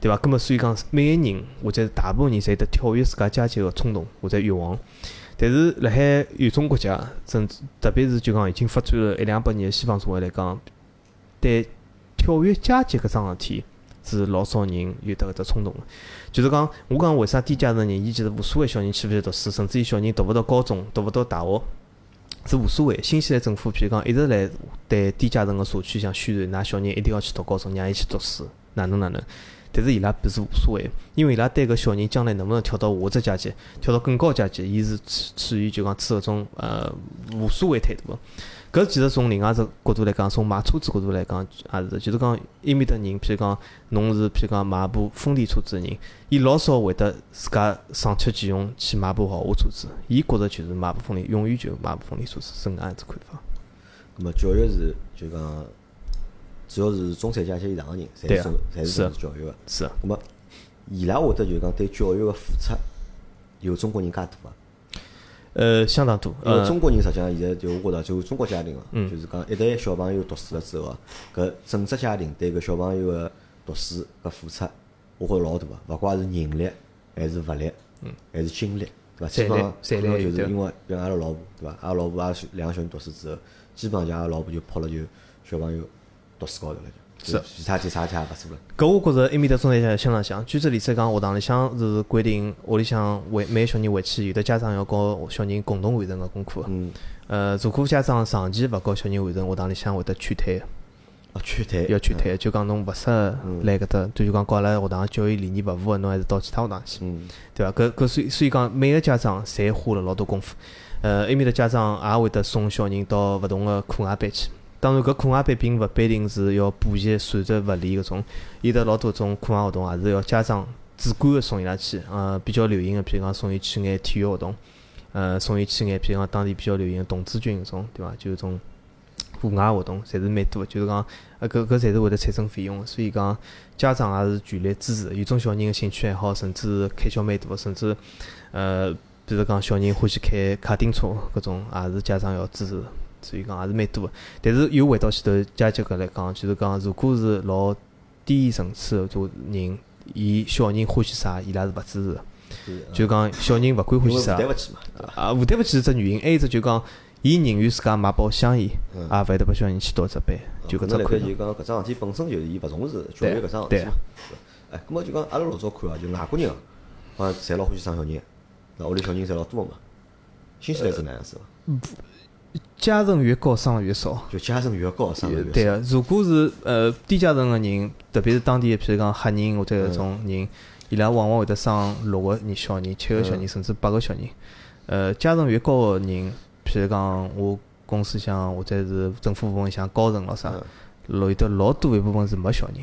B: 对伐？葛么所以讲每个人或者大部分人侪有得跳跃自家阶级个冲动或者欲望。但是辣海有种国家，甚至特别是就讲已经发展了一两百年个西方社会来讲，对跳跃阶级搿桩事体是老少人有得搿只冲动个。就是讲，我讲为啥低阶层人，伊其实无所谓小人去勿去读书，甚至于小人读勿到高中、读勿到大学，是无所谓。新西兰政府譬如讲一直来对低阶层个社区向宣传，㑚小人一定要去读高中，让伊去读书，哪能哪能。但是伊拉不是无所谓，因为伊拉对搿小人将来能不能跳到下只阶级，跳到更高阶级，伊是处处于就讲持搿种呃无所谓态度。搿其实从另外只角度来讲，从买车子角度来讲也是，就是讲埃面搭人，譬如讲侬是譬如讲买部丰田车子个人，伊老少会得自家上车俭用去买部豪华车子，伊觉着就是买部丰田，永远就买部丰田车子，是搿能样子看法。
A: 咁么教育是就讲，主要是中产阶级以上个人，侪是侪是
B: 是
A: 重视教育个。
B: 是啊，
A: 咁么伊拉会得就是讲对教育个付出有中国人介大伐？
B: 呃，相当多，
A: 因为
B: 呃，
A: 中国人实际上现在就我觉着，就中国家庭啊，
B: 嗯
A: 就是讲一旦小朋友读书了之后啊，搿整只家庭对搿小朋友个读书搿付出，我觉着老大个，勿怪是人力还是物力，还是精力，对伐？基本上
B: 赚
A: 可能就是因为比如阿拉老婆，对伐？阿拉老婆也是两个小人读书之后，基本上就阿拉老婆就抛了就小朋友读书高头了就，
B: 是
A: 就其他点啥事体也勿做了。
B: 搿我觉着埃面搭中山相当像。举只例子来讲，学堂里向是规定屋里向回每个小人回去，有的家长要教小人共同完成个功课。
A: 嗯，
B: 呃，如果家长长期勿教小人完成，学堂里向会得劝退的，
A: 啊，劝退
B: 要劝退的，就讲侬勿适合来搿搭，就讲跟阿拉学堂教育理念勿符合，侬还是到其他学堂去。
A: 嗯，
B: 对伐？搿搿所以所以讲，每个家长侪花了老多功夫。呃，埃面搭家长也会得送小人到勿同个课外班去。当然，搿课外班并勿必定是要补习数学、物理搿种，有得老多种课外活动也是要家长主观个送伊拉去。呃，比较流行个，譬如讲送伊去眼体育活动，呃，送伊去眼譬如讲当地比较流行个童子军搿种，对伐？就是种户外活动，侪是蛮多个。就是讲，呃，搿搿侪是会得产生费用个。所以讲，家长也是全力支持。有种小人个兴趣爱好，甚至开销蛮大个，甚至呃，比如讲小人欢喜开卡丁车搿种，也是家长要支持的。所以讲也是蛮多个。但是又回到前头阶级搿来讲，就是讲，如果是老低层次个种人，伊小人欢喜啥，伊拉是勿支持个。
A: 是
B: 就讲小人勿管欢喜啥？啊，负担勿起是只原因，还有一只就讲，伊宁愿自家买包香烟，
A: 嗯
B: 也勿会得拨小人去读只班，就搿只看法
A: 可能辣盖就。讲搿桩事体本身就是伊勿重视教育搿桩事体嘛。是哎，葛末就讲阿拉老早看啊，就外国人啊，好像侪老欢喜生小人，那屋里小人侪老多个嘛。新西兰是哪样子伐？
B: 家层越高，生了越少。
A: 就阶层越高，生得越少。
B: 对个，如果是呃低阶层个人，特别是当地的，譬如讲黑人或者搿种人，伊拉往往会得生六个人小人、七个小人，甚至八个小人。呃，阶层越高个人，譬如讲我公司像或者是政府部门像高层咾啥，
A: 落
B: 有得老多一部分是没小人。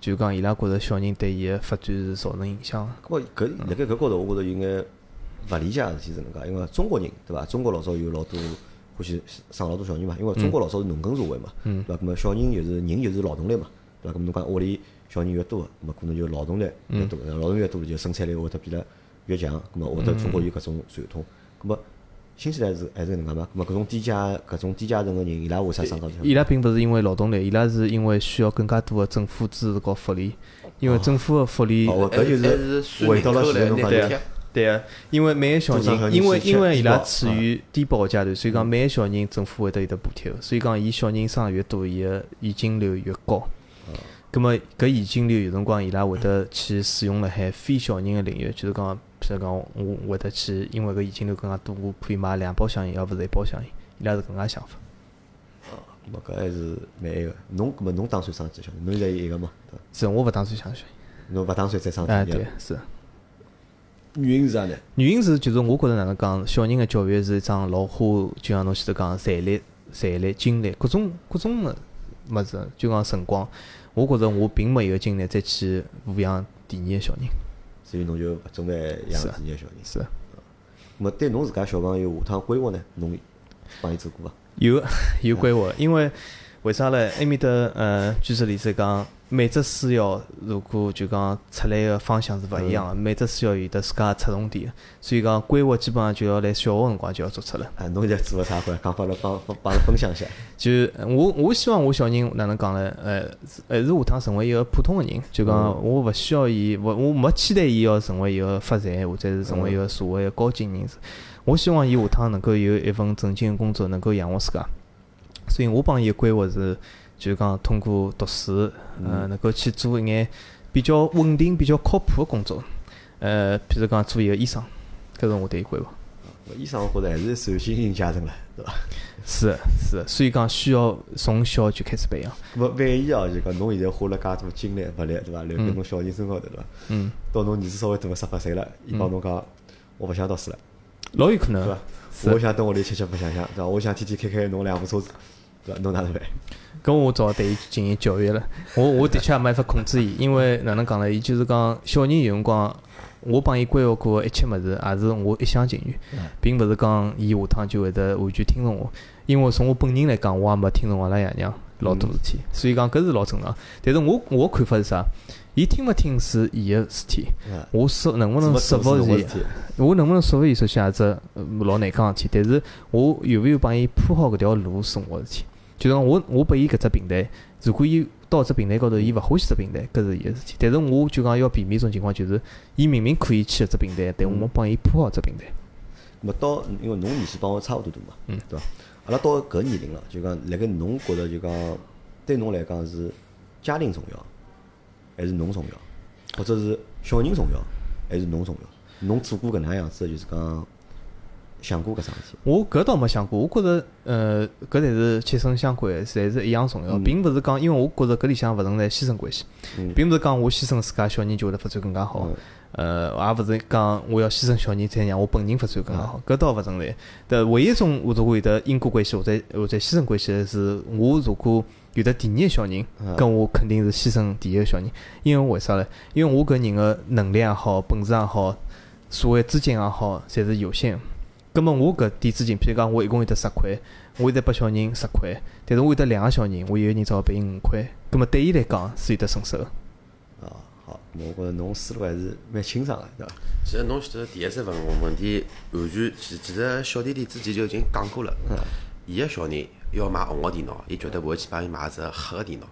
B: 就讲伊拉觉着小人对伊个发展是造成影响的。
A: 咁么搿辣盖搿高头，我觉着有眼勿理解个事体是能介，因为中国人对伐？中国老早有老多欢喜生老多小人嘛，因为中国老早是农耕社会嘛，
B: 嗯
A: 对伐？咁么小人就是人就是劳动力嘛，对伐？咁侬讲屋里小人越多，咁么可能就劳动力越多，劳动力越多就生产力会得变得越强，咁么会得中国有搿种传统。咁么新西兰是还是搿能介嘛？咁么搿种低价搿种低价层个人，伊拉为啥生到？
B: 伊拉并勿是因为劳动力，伊拉是因为需要更加多个政府支持和福利，因为政府个福利。
A: 哦，搿就
C: 还
A: 是
C: 是
A: 回到了前头侬讲的
B: 对个，因为每个小人，因为因为伊拉处于低保个阶段，所以讲每个小人政府会得有得补贴个，所以讲伊小人生得越多，伊个现金流越高。葛么搿现金流有辰光伊拉会得去使用辣海非小人个领域，就是讲，譬如讲我会得去，因为搿现金流更加多，我可以买两包香烟，而勿是一包香烟，伊拉是搿能介想法。
A: 咁么搿还是蛮埃个。侬咁么侬打算生几小人？侬现在有一个嘛？
B: 是我勿打算生小人。
A: 侬勿打算再生第
B: 哎，
A: 二
B: 对
A: 个？，
B: 是。
A: 原因是啥呢？
B: 原因是就是我觉着哪能讲，小人个教育是一桩老花，就像侬前头讲财力、财力、精力各种各种个物事，就讲辰光。我觉着我并没有精力再去抚养第二个小人。
A: 所以侬就勿准备养第二个小人。
B: 是
A: 咁么对侬自家小朋友下趟规划呢？侬帮伊做过伐？
B: 有 有规划，因为为啥呢？埃面搭呃，举个例子讲，每只书校如果就讲出来个方向是勿一样个，每只书校有得自家侧重点个，所以讲规划基本上就要辣小学辰光就要做出了。
A: 啊，侬现在做个啥活？讲好了帮帮帮阿拉分享一下。
B: 就呃我我希望我小人哪能讲呢？呃，是还是下趟成为一个普通个人，就讲
A: 嗯
B: 我勿需要伊，勿我没期待伊要成为一个发财或者是成为一个社会个高精人士。我希望伊下趟能够有一份正经个工作，能够养活自家。所以我帮伊个规划是，就是讲通过读书，呃，能够去做一眼比较稳定、比较靠谱个工作。呃，譬如讲做一个医生，搿是我对伊规划。
A: 医生我觉着还是受新型家政了，对伐？
B: 是是，所以讲需要从小就开始培养。
A: 勿万一哦，就讲侬现在花了介多精力物力，对伐？留给侬小人身高头，对伐？
B: 嗯，
A: 到侬儿子稍微大个十八岁了，伊帮侬讲，我勿想读书了，
B: 老有可能
A: 对伐？
B: 是
A: 我想等屋里吃吃白相相，对伐？我想天天开开侬两部车子，对伐？侬哪能办？
B: 搿我只好对伊进行教育了。我我的确也没法控制伊，因为哪能讲呢？伊就是讲小人有辰光，我帮伊规划过的一切物事，也是我一厢情愿，并勿是讲伊下趟就会得完全听从我。因为从我本人来讲，我也没听从阿拉爷娘老多事体，所以讲搿是老正常。但是我我看法是啥？伊听勿听是伊个事体，
A: 啊，
B: 我说能不能说服伊我能不能说服伊，首先也是呃老难讲个事体。但是我有没有帮伊铺好搿条路是我个事体。就讲我我拨伊搿只平台，如果伊到只平台高头，伊勿欢喜只平台，搿是伊个事体。但是我就讲要避免一种情况，就是伊明明可以去搿只平台，但我帮伊铺好只平台。
A: 咁么到因为侬年纪帮我差勿多大嘛，
B: 嗯
A: 对伐？阿拉到搿年龄了，就讲辣盖侬觉着就讲对侬来讲是家庭重要，还是侬重要，或者是小人重要，还是侬重要？侬做过搿能样样子的，就是讲想过搿桩事体？
B: 我搿倒没想过，我觉着呃，搿才是切身相关，侪是一样重要，
A: 嗯。
B: 并勿是讲，因为我觉着搿里向勿存在牺牲关系，
A: 嗯。
B: 并勿是讲我牺牲自家小人就会得发展更加好。
A: 嗯，
B: 呃，也勿是讲我要牺牲小人才让我本人发展更加
A: 嗯。
B: 好，搿倒勿存在。但唯一一种我如果有得因果关系或者或者牺牲关系的是，我如果有得第二个小人，
A: 嗯。
B: 搿我肯定是牺牲第一个小人，因为为啥呢？因为我搿人个能力也好，本事也好，所谓资金也好，侪是有限。的。葛末我搿点资金，譬如讲我一共有得十块，我现在拨小人十块，但是我有得两个小人，我一个人只好拨伊五块，葛末对伊来讲是有得损失个。
A: 啊，好，我觉着侬思路还是蛮清爽个，对伐？
C: 其实侬前头第一只问问题，完全其其实小弟弟之前就已经讲过了。伊个小人要买红个电脑，伊绝对勿会去帮伊买只黑个电脑，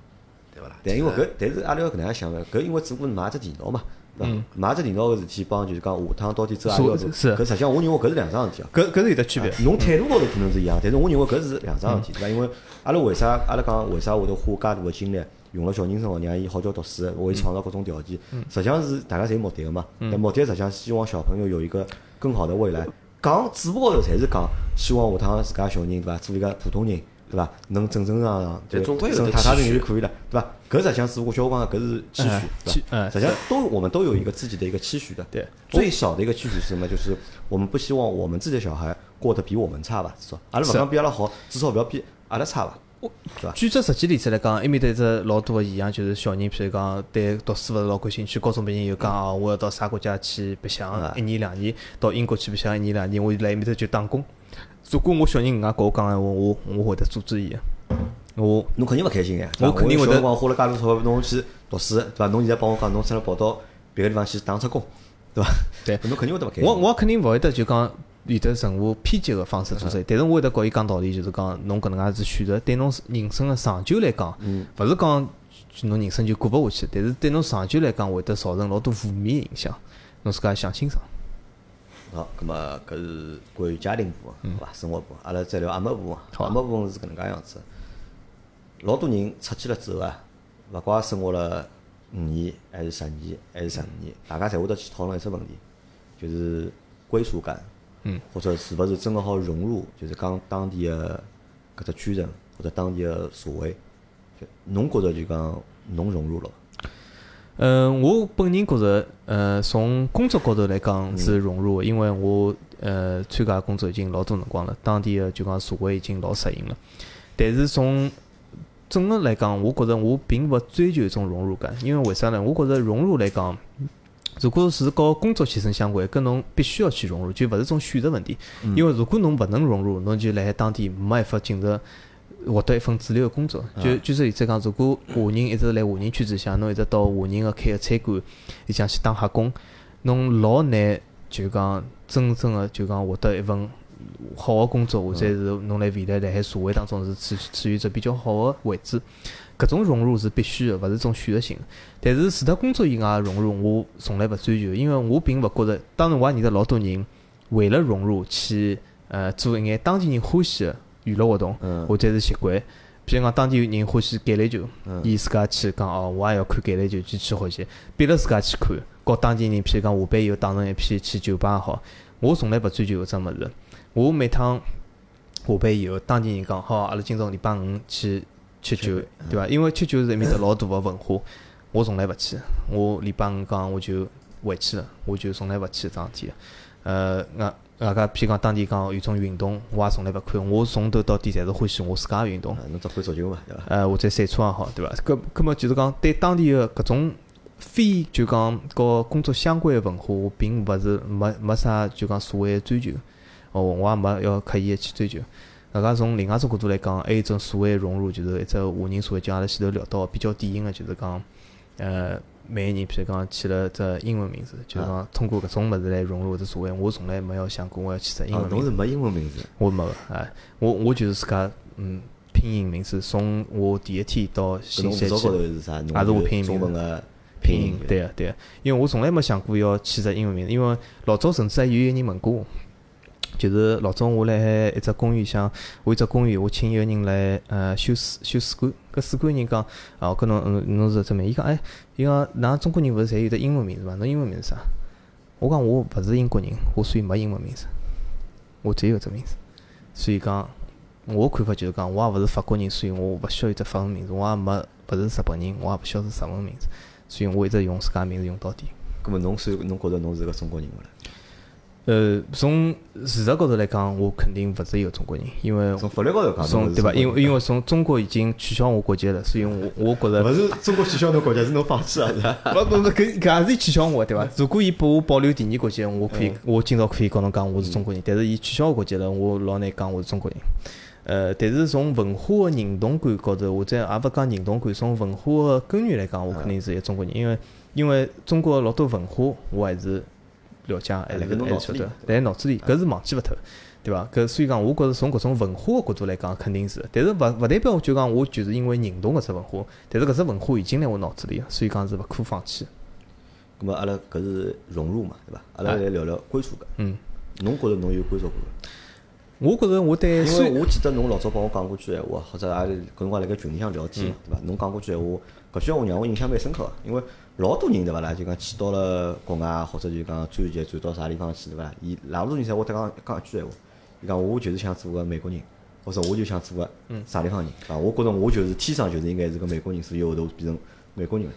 C: 对勿啦？
A: 但因为搿，但是阿拉要搿能样想个，搿因为只不过买只电脑嘛，对伐？买只电脑个事体帮就是讲下趟到底走阿拉要路，
B: 是是
A: 搿实际上我认为搿是两桩事体啊。
B: 搿搿是有得区别。
A: 侬态度高头可能是一样，但是我认为搿是两桩事体，对伐？因为阿拉为啥阿拉讲为啥会得花介大个精力用了小人身上，让伊好叫读书，为伊创造各种条件，实际上是大家侪有目的个嘛。但目的实际上希望小朋友有一个更好的未来。讲嘴巴高头侪是讲，希望下趟自家小人对伐，做一个普通人对伐，能正正常常对
C: 但总归有
A: 踏踏实实就可以了，对伐？搿实际上是我小我讲，搿是期
B: 哎
A: 许，对
B: 期
A: 伐？
B: 哎
A: 实际上都我们都有一个自己的一个期许的。
B: 对
A: 最小的一个期许是什么？就是我们不希望我们自己的小孩过得比我们差吧，至少阿拉勿讲比阿拉好，至少勿要比阿拉差吧？
B: 举只实际例子来讲，埃面搭一只老多个现象，就是小人，譬如讲对读书勿是老感兴趣，高中毕业又讲哦，我要到啥国家去白相
A: 啊，
B: 一年两年，到英国去白相一年两年，我就来埃面搭就打工。如果我小人搿能介跟我讲闲话，我我会得阻止伊个。我
A: 侬肯定勿开心呀！
B: 我肯定会得
A: 会小辰光花了介多钞票侬去读书，对伐？侬现在帮我讲侬出来跑到别个地方去打只工，对伐？
B: 对
A: 侬肯定会得勿开心。
B: 我我肯定勿会得就讲有得任何偏激个方式做出来，但是我会得告伊讲道理，就是讲侬搿能介子选择，对侬人生个长久来讲，勿是讲侬人生就过勿下去，但是对侬长久来讲会得造成老多负面影响，侬自家想清爽。
A: 好，咁么搿是关于家庭部分，好伐？生活部分，阿拉再聊阿嬷部分。阿嬷部分是搿能介样子，老多人出去了之后啊，勿怪生活了五年，还是十年，还是十五年，大家侪会得去讨论一只问题，就是归属感，
B: 嗯，
A: 或者是勿是真个好融入，就是讲当地个搿只圈层或者当地个社会，就侬觉着就讲侬融入了伐？
B: 嗯，我本人觉着，呃，从工作高头来讲是融入的，因为我呃参加工作已经老多辰光了，当地的就讲社会已经老适应了。但是从整个来讲，我觉着我并勿追求一种融入感，因为为啥呢？我觉着融入来讲，如果是和工作切身相关，搿侬必须要去融入，就勿是种选择问题。因为如果侬勿能融入，侬就辣海当地没办法进入获得一份主流个工作。就举个例子讲，如果华人一直辣华人圈子里向，侬一直到华人个开个餐馆里向去当黑工，侬老难就讲真正个就讲获得一份好个工作，或者是侬辣未来辣海社会当中是处处于一只比较好个位置。搿种融入是必须个，勿是种选择性的。但是除脱工作以外个融入，我从来勿追求，因为我并勿觉着。当然，我也认得老多人为了融入去呃做一眼当地人欢喜个娱乐活动，
A: 嗯
B: 或者是习惯。比如讲，当地人欢喜橄榄球，
A: 嗯
B: 伊自家去讲哦，我也要看橄榄球，去去学习，逼着自家去看。告当地人，譬如讲下班以后打成一片去酒吧也好，我从来勿追求搿只物事。我每趟下班以后，当地人讲好，阿拉今朝礼拜五去吃酒，对伐？因为吃酒是埃面搭老大个文化，我从来勿去。我礼拜五讲我就回去了，我就从来勿去搿桩事体。呃，外外加譬如讲当地讲有种运动，我也从来勿看。我从头到底侪是欢喜我自家个运动。
A: 啊侬只看足球嘛，对伐？
B: 呃，或者赛车也好，对伐？搿搿么就是讲对当地个搿种非就讲和工作相关个文化，我并勿是没没啥就讲所谓个追求，哦，我也没要刻意的去追求。大家从另外一种角度来讲，还有一种所谓的融入，就是一只华人社会，就阿拉前头聊到的比较典型个，就是讲，呃，每个人譬如讲起了只英文名字，就是讲通过搿种物事来融入搿只社会。我从来没有想过我要起只英文名字
A: 哦侬是。没英文名字，
B: 我没个，哎，我我就是自家嗯拼音名字，从我第一天到
A: 搿
B: 新
A: 侬护照
B: 山去
A: 高头是啥？
B: 也是我拼音名字拼
A: 音
B: 音，对个对个，因为我从来没想过要起只英文名字，因为老早甚至还有一个人问过我，就是老早我辣海一只公园里向，我一只公园，我请一个人来呃修水修水管，搿水管人讲，哦，搿侬嗯侬是只名，伊讲哎，伊讲㑚中国人勿是侪有得英文名字嘛？侬英文名字啥？我讲我勿是英国人，我所以没英文名字，我只有只名字，所以讲。我看法就是讲，我也勿是法国人，所以我勿需要有只法文名字；我也没勿是日本人，我也勿需要是日文名字。所以我一直用自家名字用到底。
A: 咁么侬算侬觉着侬是个中国人勿啦？
B: 呃，从事实高头来讲，我肯定勿是一个中国人，因为
A: 从法律高头讲，
B: 从对伐？
A: 中国人
B: 因为因为从中国已经取消我国籍了，所以我我觉着
A: 勿是中国取消侬国籍，是侬放弃了是吧？
B: 勿勿勿，搿搿也是伊取消我对伐？如果伊拨我保留第二国籍，我可以，我今朝可以告侬讲我是中国人。但是伊取消我国籍了，我老难讲我是中国人。呃，但是从文化的认同感高头，或者也勿讲认同感，从文化的根源来讲，我肯定是一个中国人，因为因为中国老多文化我还是了解，还是
A: 辣盖侬
B: 还晓得辣脑子里，搿是忘记勿脱，对伐？搿所以讲，我觉着从搿种文化个角度来讲，肯定是，但是勿勿代表就讲我就是因为认同搿只文化，但是搿只文化已经辣我脑子里了，所以讲是勿可放弃的。
A: 咁么阿拉搿是融入嘛，对伐？阿拉来聊聊归属感。
B: 嗯，
A: 侬觉着侬有归属感伐？
B: 我觉着我对
A: 因
B: 虽
A: 为我记得侬老早帮我讲过句闲话，或者阿拉搿辰光辣盖群里向聊天嘛，对伐？侬讲过句闲话，搿句闲话让我印象蛮深刻个，因为老多人对伐啦，就讲去到了国外，或者就讲转籍转到啥地方去，对伐啦？伊老多人侪会得讲讲一句闲话，伊讲我就是想做个美国人，或者我就想做个啥地方人，啊，我觉着我就是天生就是应该是个美国人，所以后头变成美国人了。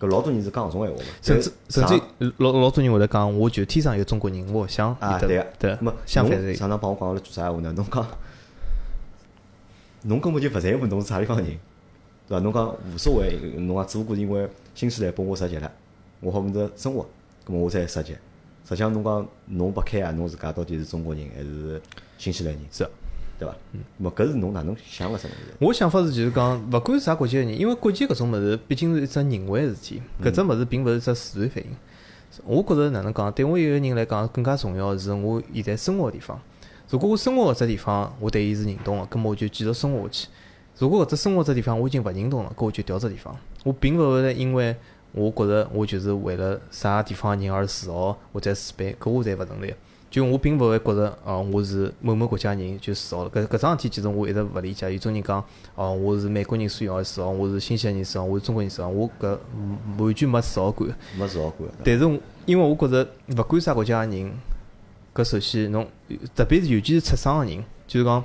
A: 搿老多人是讲搿种闲话嘛，
B: 甚至甚至
A: 上
B: 老老多人会得讲，我就天生一个中国人，我勿想
A: 啊，对个，
B: 对
A: 咁么，
B: 相反是
A: 侬上趟帮我讲了句啥闲话呢？侬讲，侬根本就勿在乎侬是啥地方人，对伐？侬讲无所谓，侬讲只不过因为新西兰拨我实习了，我好面搭生活，咁么我才实习。实际上侬讲侬不开啊，侬自家到底是中国人还是新西兰人，
B: 是。
A: 对伐？嗯，么搿是侬哪能想个什么？
B: 我想法是就是讲，勿管是啥国籍个人，因为国籍搿种物事，毕竟是一只人为个事体，搿只物事并勿是一只自然反应。我觉着哪能讲，对我一个人来讲，更加重要个是我现在生活个地方。如果我生活搿只地方，我对伊是认同个，葛末我就继续生活下去。如果搿只生活只地方我已经勿认同了，搿我就调只地方。我并勿会得因为我觉着我就是为了啥地方人而自豪，或者自卑，搿我侪勿成立。就我并勿会觉着，哦，我是某某国家人就自豪了。搿搿桩事体其实我一直勿理解。有种人讲，哦，我是美国人所以而自豪，我是新西兰人自豪，我是中国人自豪，我搿嗯完全没自豪感。
A: 没自豪感。
B: 但是因为我觉着，勿管啥国家个人，搿首先侬，特别是尤其是出生个人，就是讲，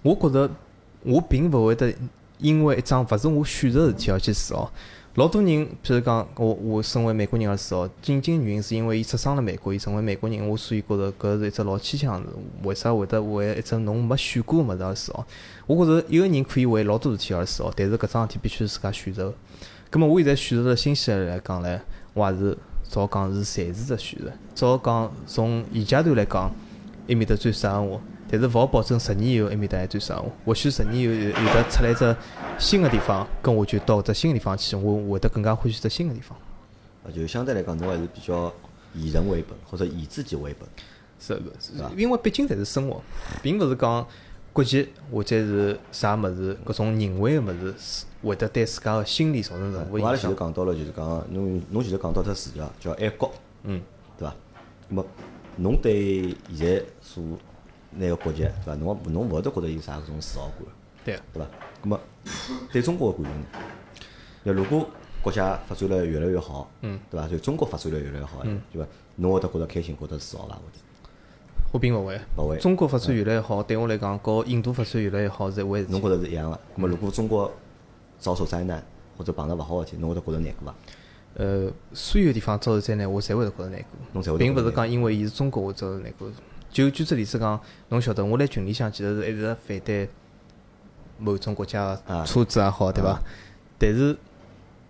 B: 我觉着我并勿会得因为一桩勿是我选择个事体而去自豪。老多人，譬如讲，我我身为美国人而自豪，仅仅原因是因为伊出生了美国，伊成为美国人，我所以觉着搿是一只老牵强的事。为啥会得为一只侬没选过个物事而自豪？我觉着一个人可以为老多事体而自豪，但是搿桩事体必须是自家选择个。葛末我现在选择了新西兰来讲唻，我也是照讲是暂时的选择。照讲从现阶段来讲，埃面搭最适合我，但是勿好保证十年以后埃面搭还最适合我。或许十年以后有有得出来只新个地方，跟我就到搿只新个地方去，我会得更加欢喜只新个地方。
A: 啊，就相对来讲，侬还是比较以人为本，或者以自己为本。
B: 是个，是因为毕竟侪是生活，并勿是讲国籍或者是啥物事，搿种人为个物事是会得对自家个心理造成任何影响
A: 我阿拉前头。讲到了，就是讲侬侬前头讲到只词条叫爱国，
B: 嗯，
A: 对伐？那么侬对现在所拿个国籍，对伐？侬侬勿会得觉得有啥搿种自豪感，
B: 对，
A: 对伐？那么对中国个感情呢？那如果国家发展了越来越好，
B: 嗯，
A: 对伐？就中国发展了越来越好，嗯对伐？侬会得觉得开心，觉得自豪伐？会得
B: 我并勿会。
A: 勿会？
B: 中国发展越来越好，对我来讲，和印度发展越来越好是一回事体。
A: 侬觉得是一样个？那么如果中国遭受灾难或者碰到勿好个事体，侬会得觉得难过伐？
B: 呃，所有地方遭受灾难，我侪会得觉着难过，并勿是讲因为伊是中国我遭受难过。就举只例子讲，侬晓得我辣群里向其实是一直反对某种国家车子也好，对伐？但是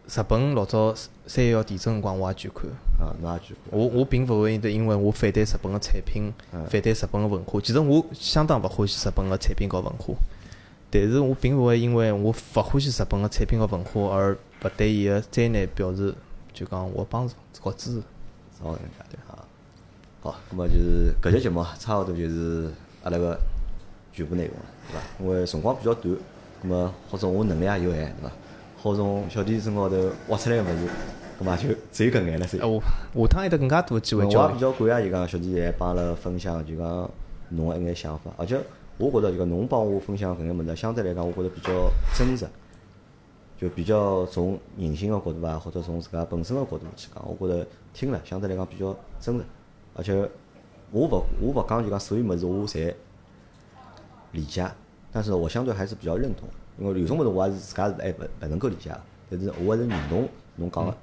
B: 日本老早三一幺地震辰光我也捐款，
A: 啊，侬也捐款。
B: 我我并勿会得因为我反对日本个产品，
A: 嗯
B: 反对日本个文化。其实我相当勿欢喜日本个产品和文化，但是我并勿会因为我勿欢喜日本个产品和文化而勿对伊个灾难表示就讲我帮助和支持。
A: 哦，对啊。好，那么就是搿节节目啊差勿多就是阿拉个全部内容了，对伐？因为辰光比较短，葛末或者我能力也有限，对伐？好从小弟身高头挖出来个物事，葛末就只有搿眼了，噻。
B: 哎，我下趟有得更加多的机会
A: 我。也比较感谢就讲小弟来帮阿拉分享，就讲侬个一眼想法，而且我觉着就讲侬帮我分享搿眼物事，相对来讲我觉着比较真实，就比较从人性个角度啊，或者从自家本身个角度去讲，我觉着听了相对来讲比较真实，而且我勿我勿讲就讲所有物事我侪理解，但是我相对还是比较认同，因为有种物事我还是自家是还勿勿能够理解个，但是我还是认同侬讲个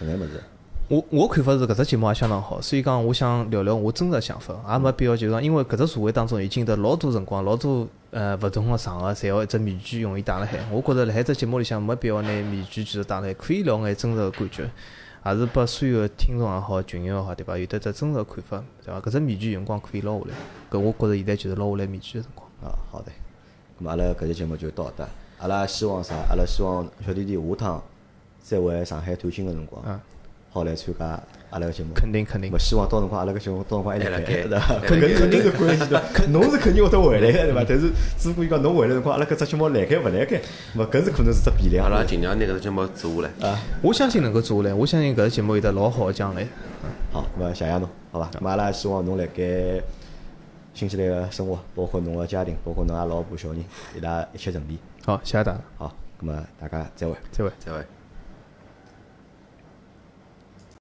A: 搿眼物事。
B: 我我看法是搿只节目也相当好，所以讲我想聊聊我真实想法，也没必要就讲，因为搿只社会当中已经得老多辰光，老多呃勿同个场合，侪要一只面具容易戴辣海。我觉着辣海只节目里向没必要拿面具继续戴辣海，可以聊眼真实个感觉，也是拨所有个听众也好，群友也好，对伐？有得只真实个看法，对伐？搿只面具有辰光可以捞下来，搿我觉着现在就是捞下来面具个辰光。
A: 啊，好的。咁阿拉搿期节目就到搿搭。阿拉希望啥？阿拉希望小弟弟下趟再回上海探亲个辰光
B: 啊，
A: 好来参加阿拉个节目。
B: 肯定肯定
A: 咁。希望到辰光阿拉个节目到辰光还辣盖，
C: 还辣盖
A: 对伐？
C: 还辣盖
A: 搿肯定是关系的。侬是肯定会得回来个，对伐？但是只不过伊讲侬回来辰光，阿拉搿只节目辣盖勿辣盖，勿搿是可能是只比量。
C: 阿拉尽量拿搿只节目做下来。
A: 啊，
B: 我相信能够做下来，我相信搿个节目有得老好个将来。
A: 好，咁么谢谢侬，好伐？咁阿拉也希望侬辣盖新西兰个生活，包括侬个家庭，包括侬阿老婆、小人，伊拉一切顺利。
B: 好，谢谢大家，
A: 好，咁么大家再会。
B: 再会。
C: 再会。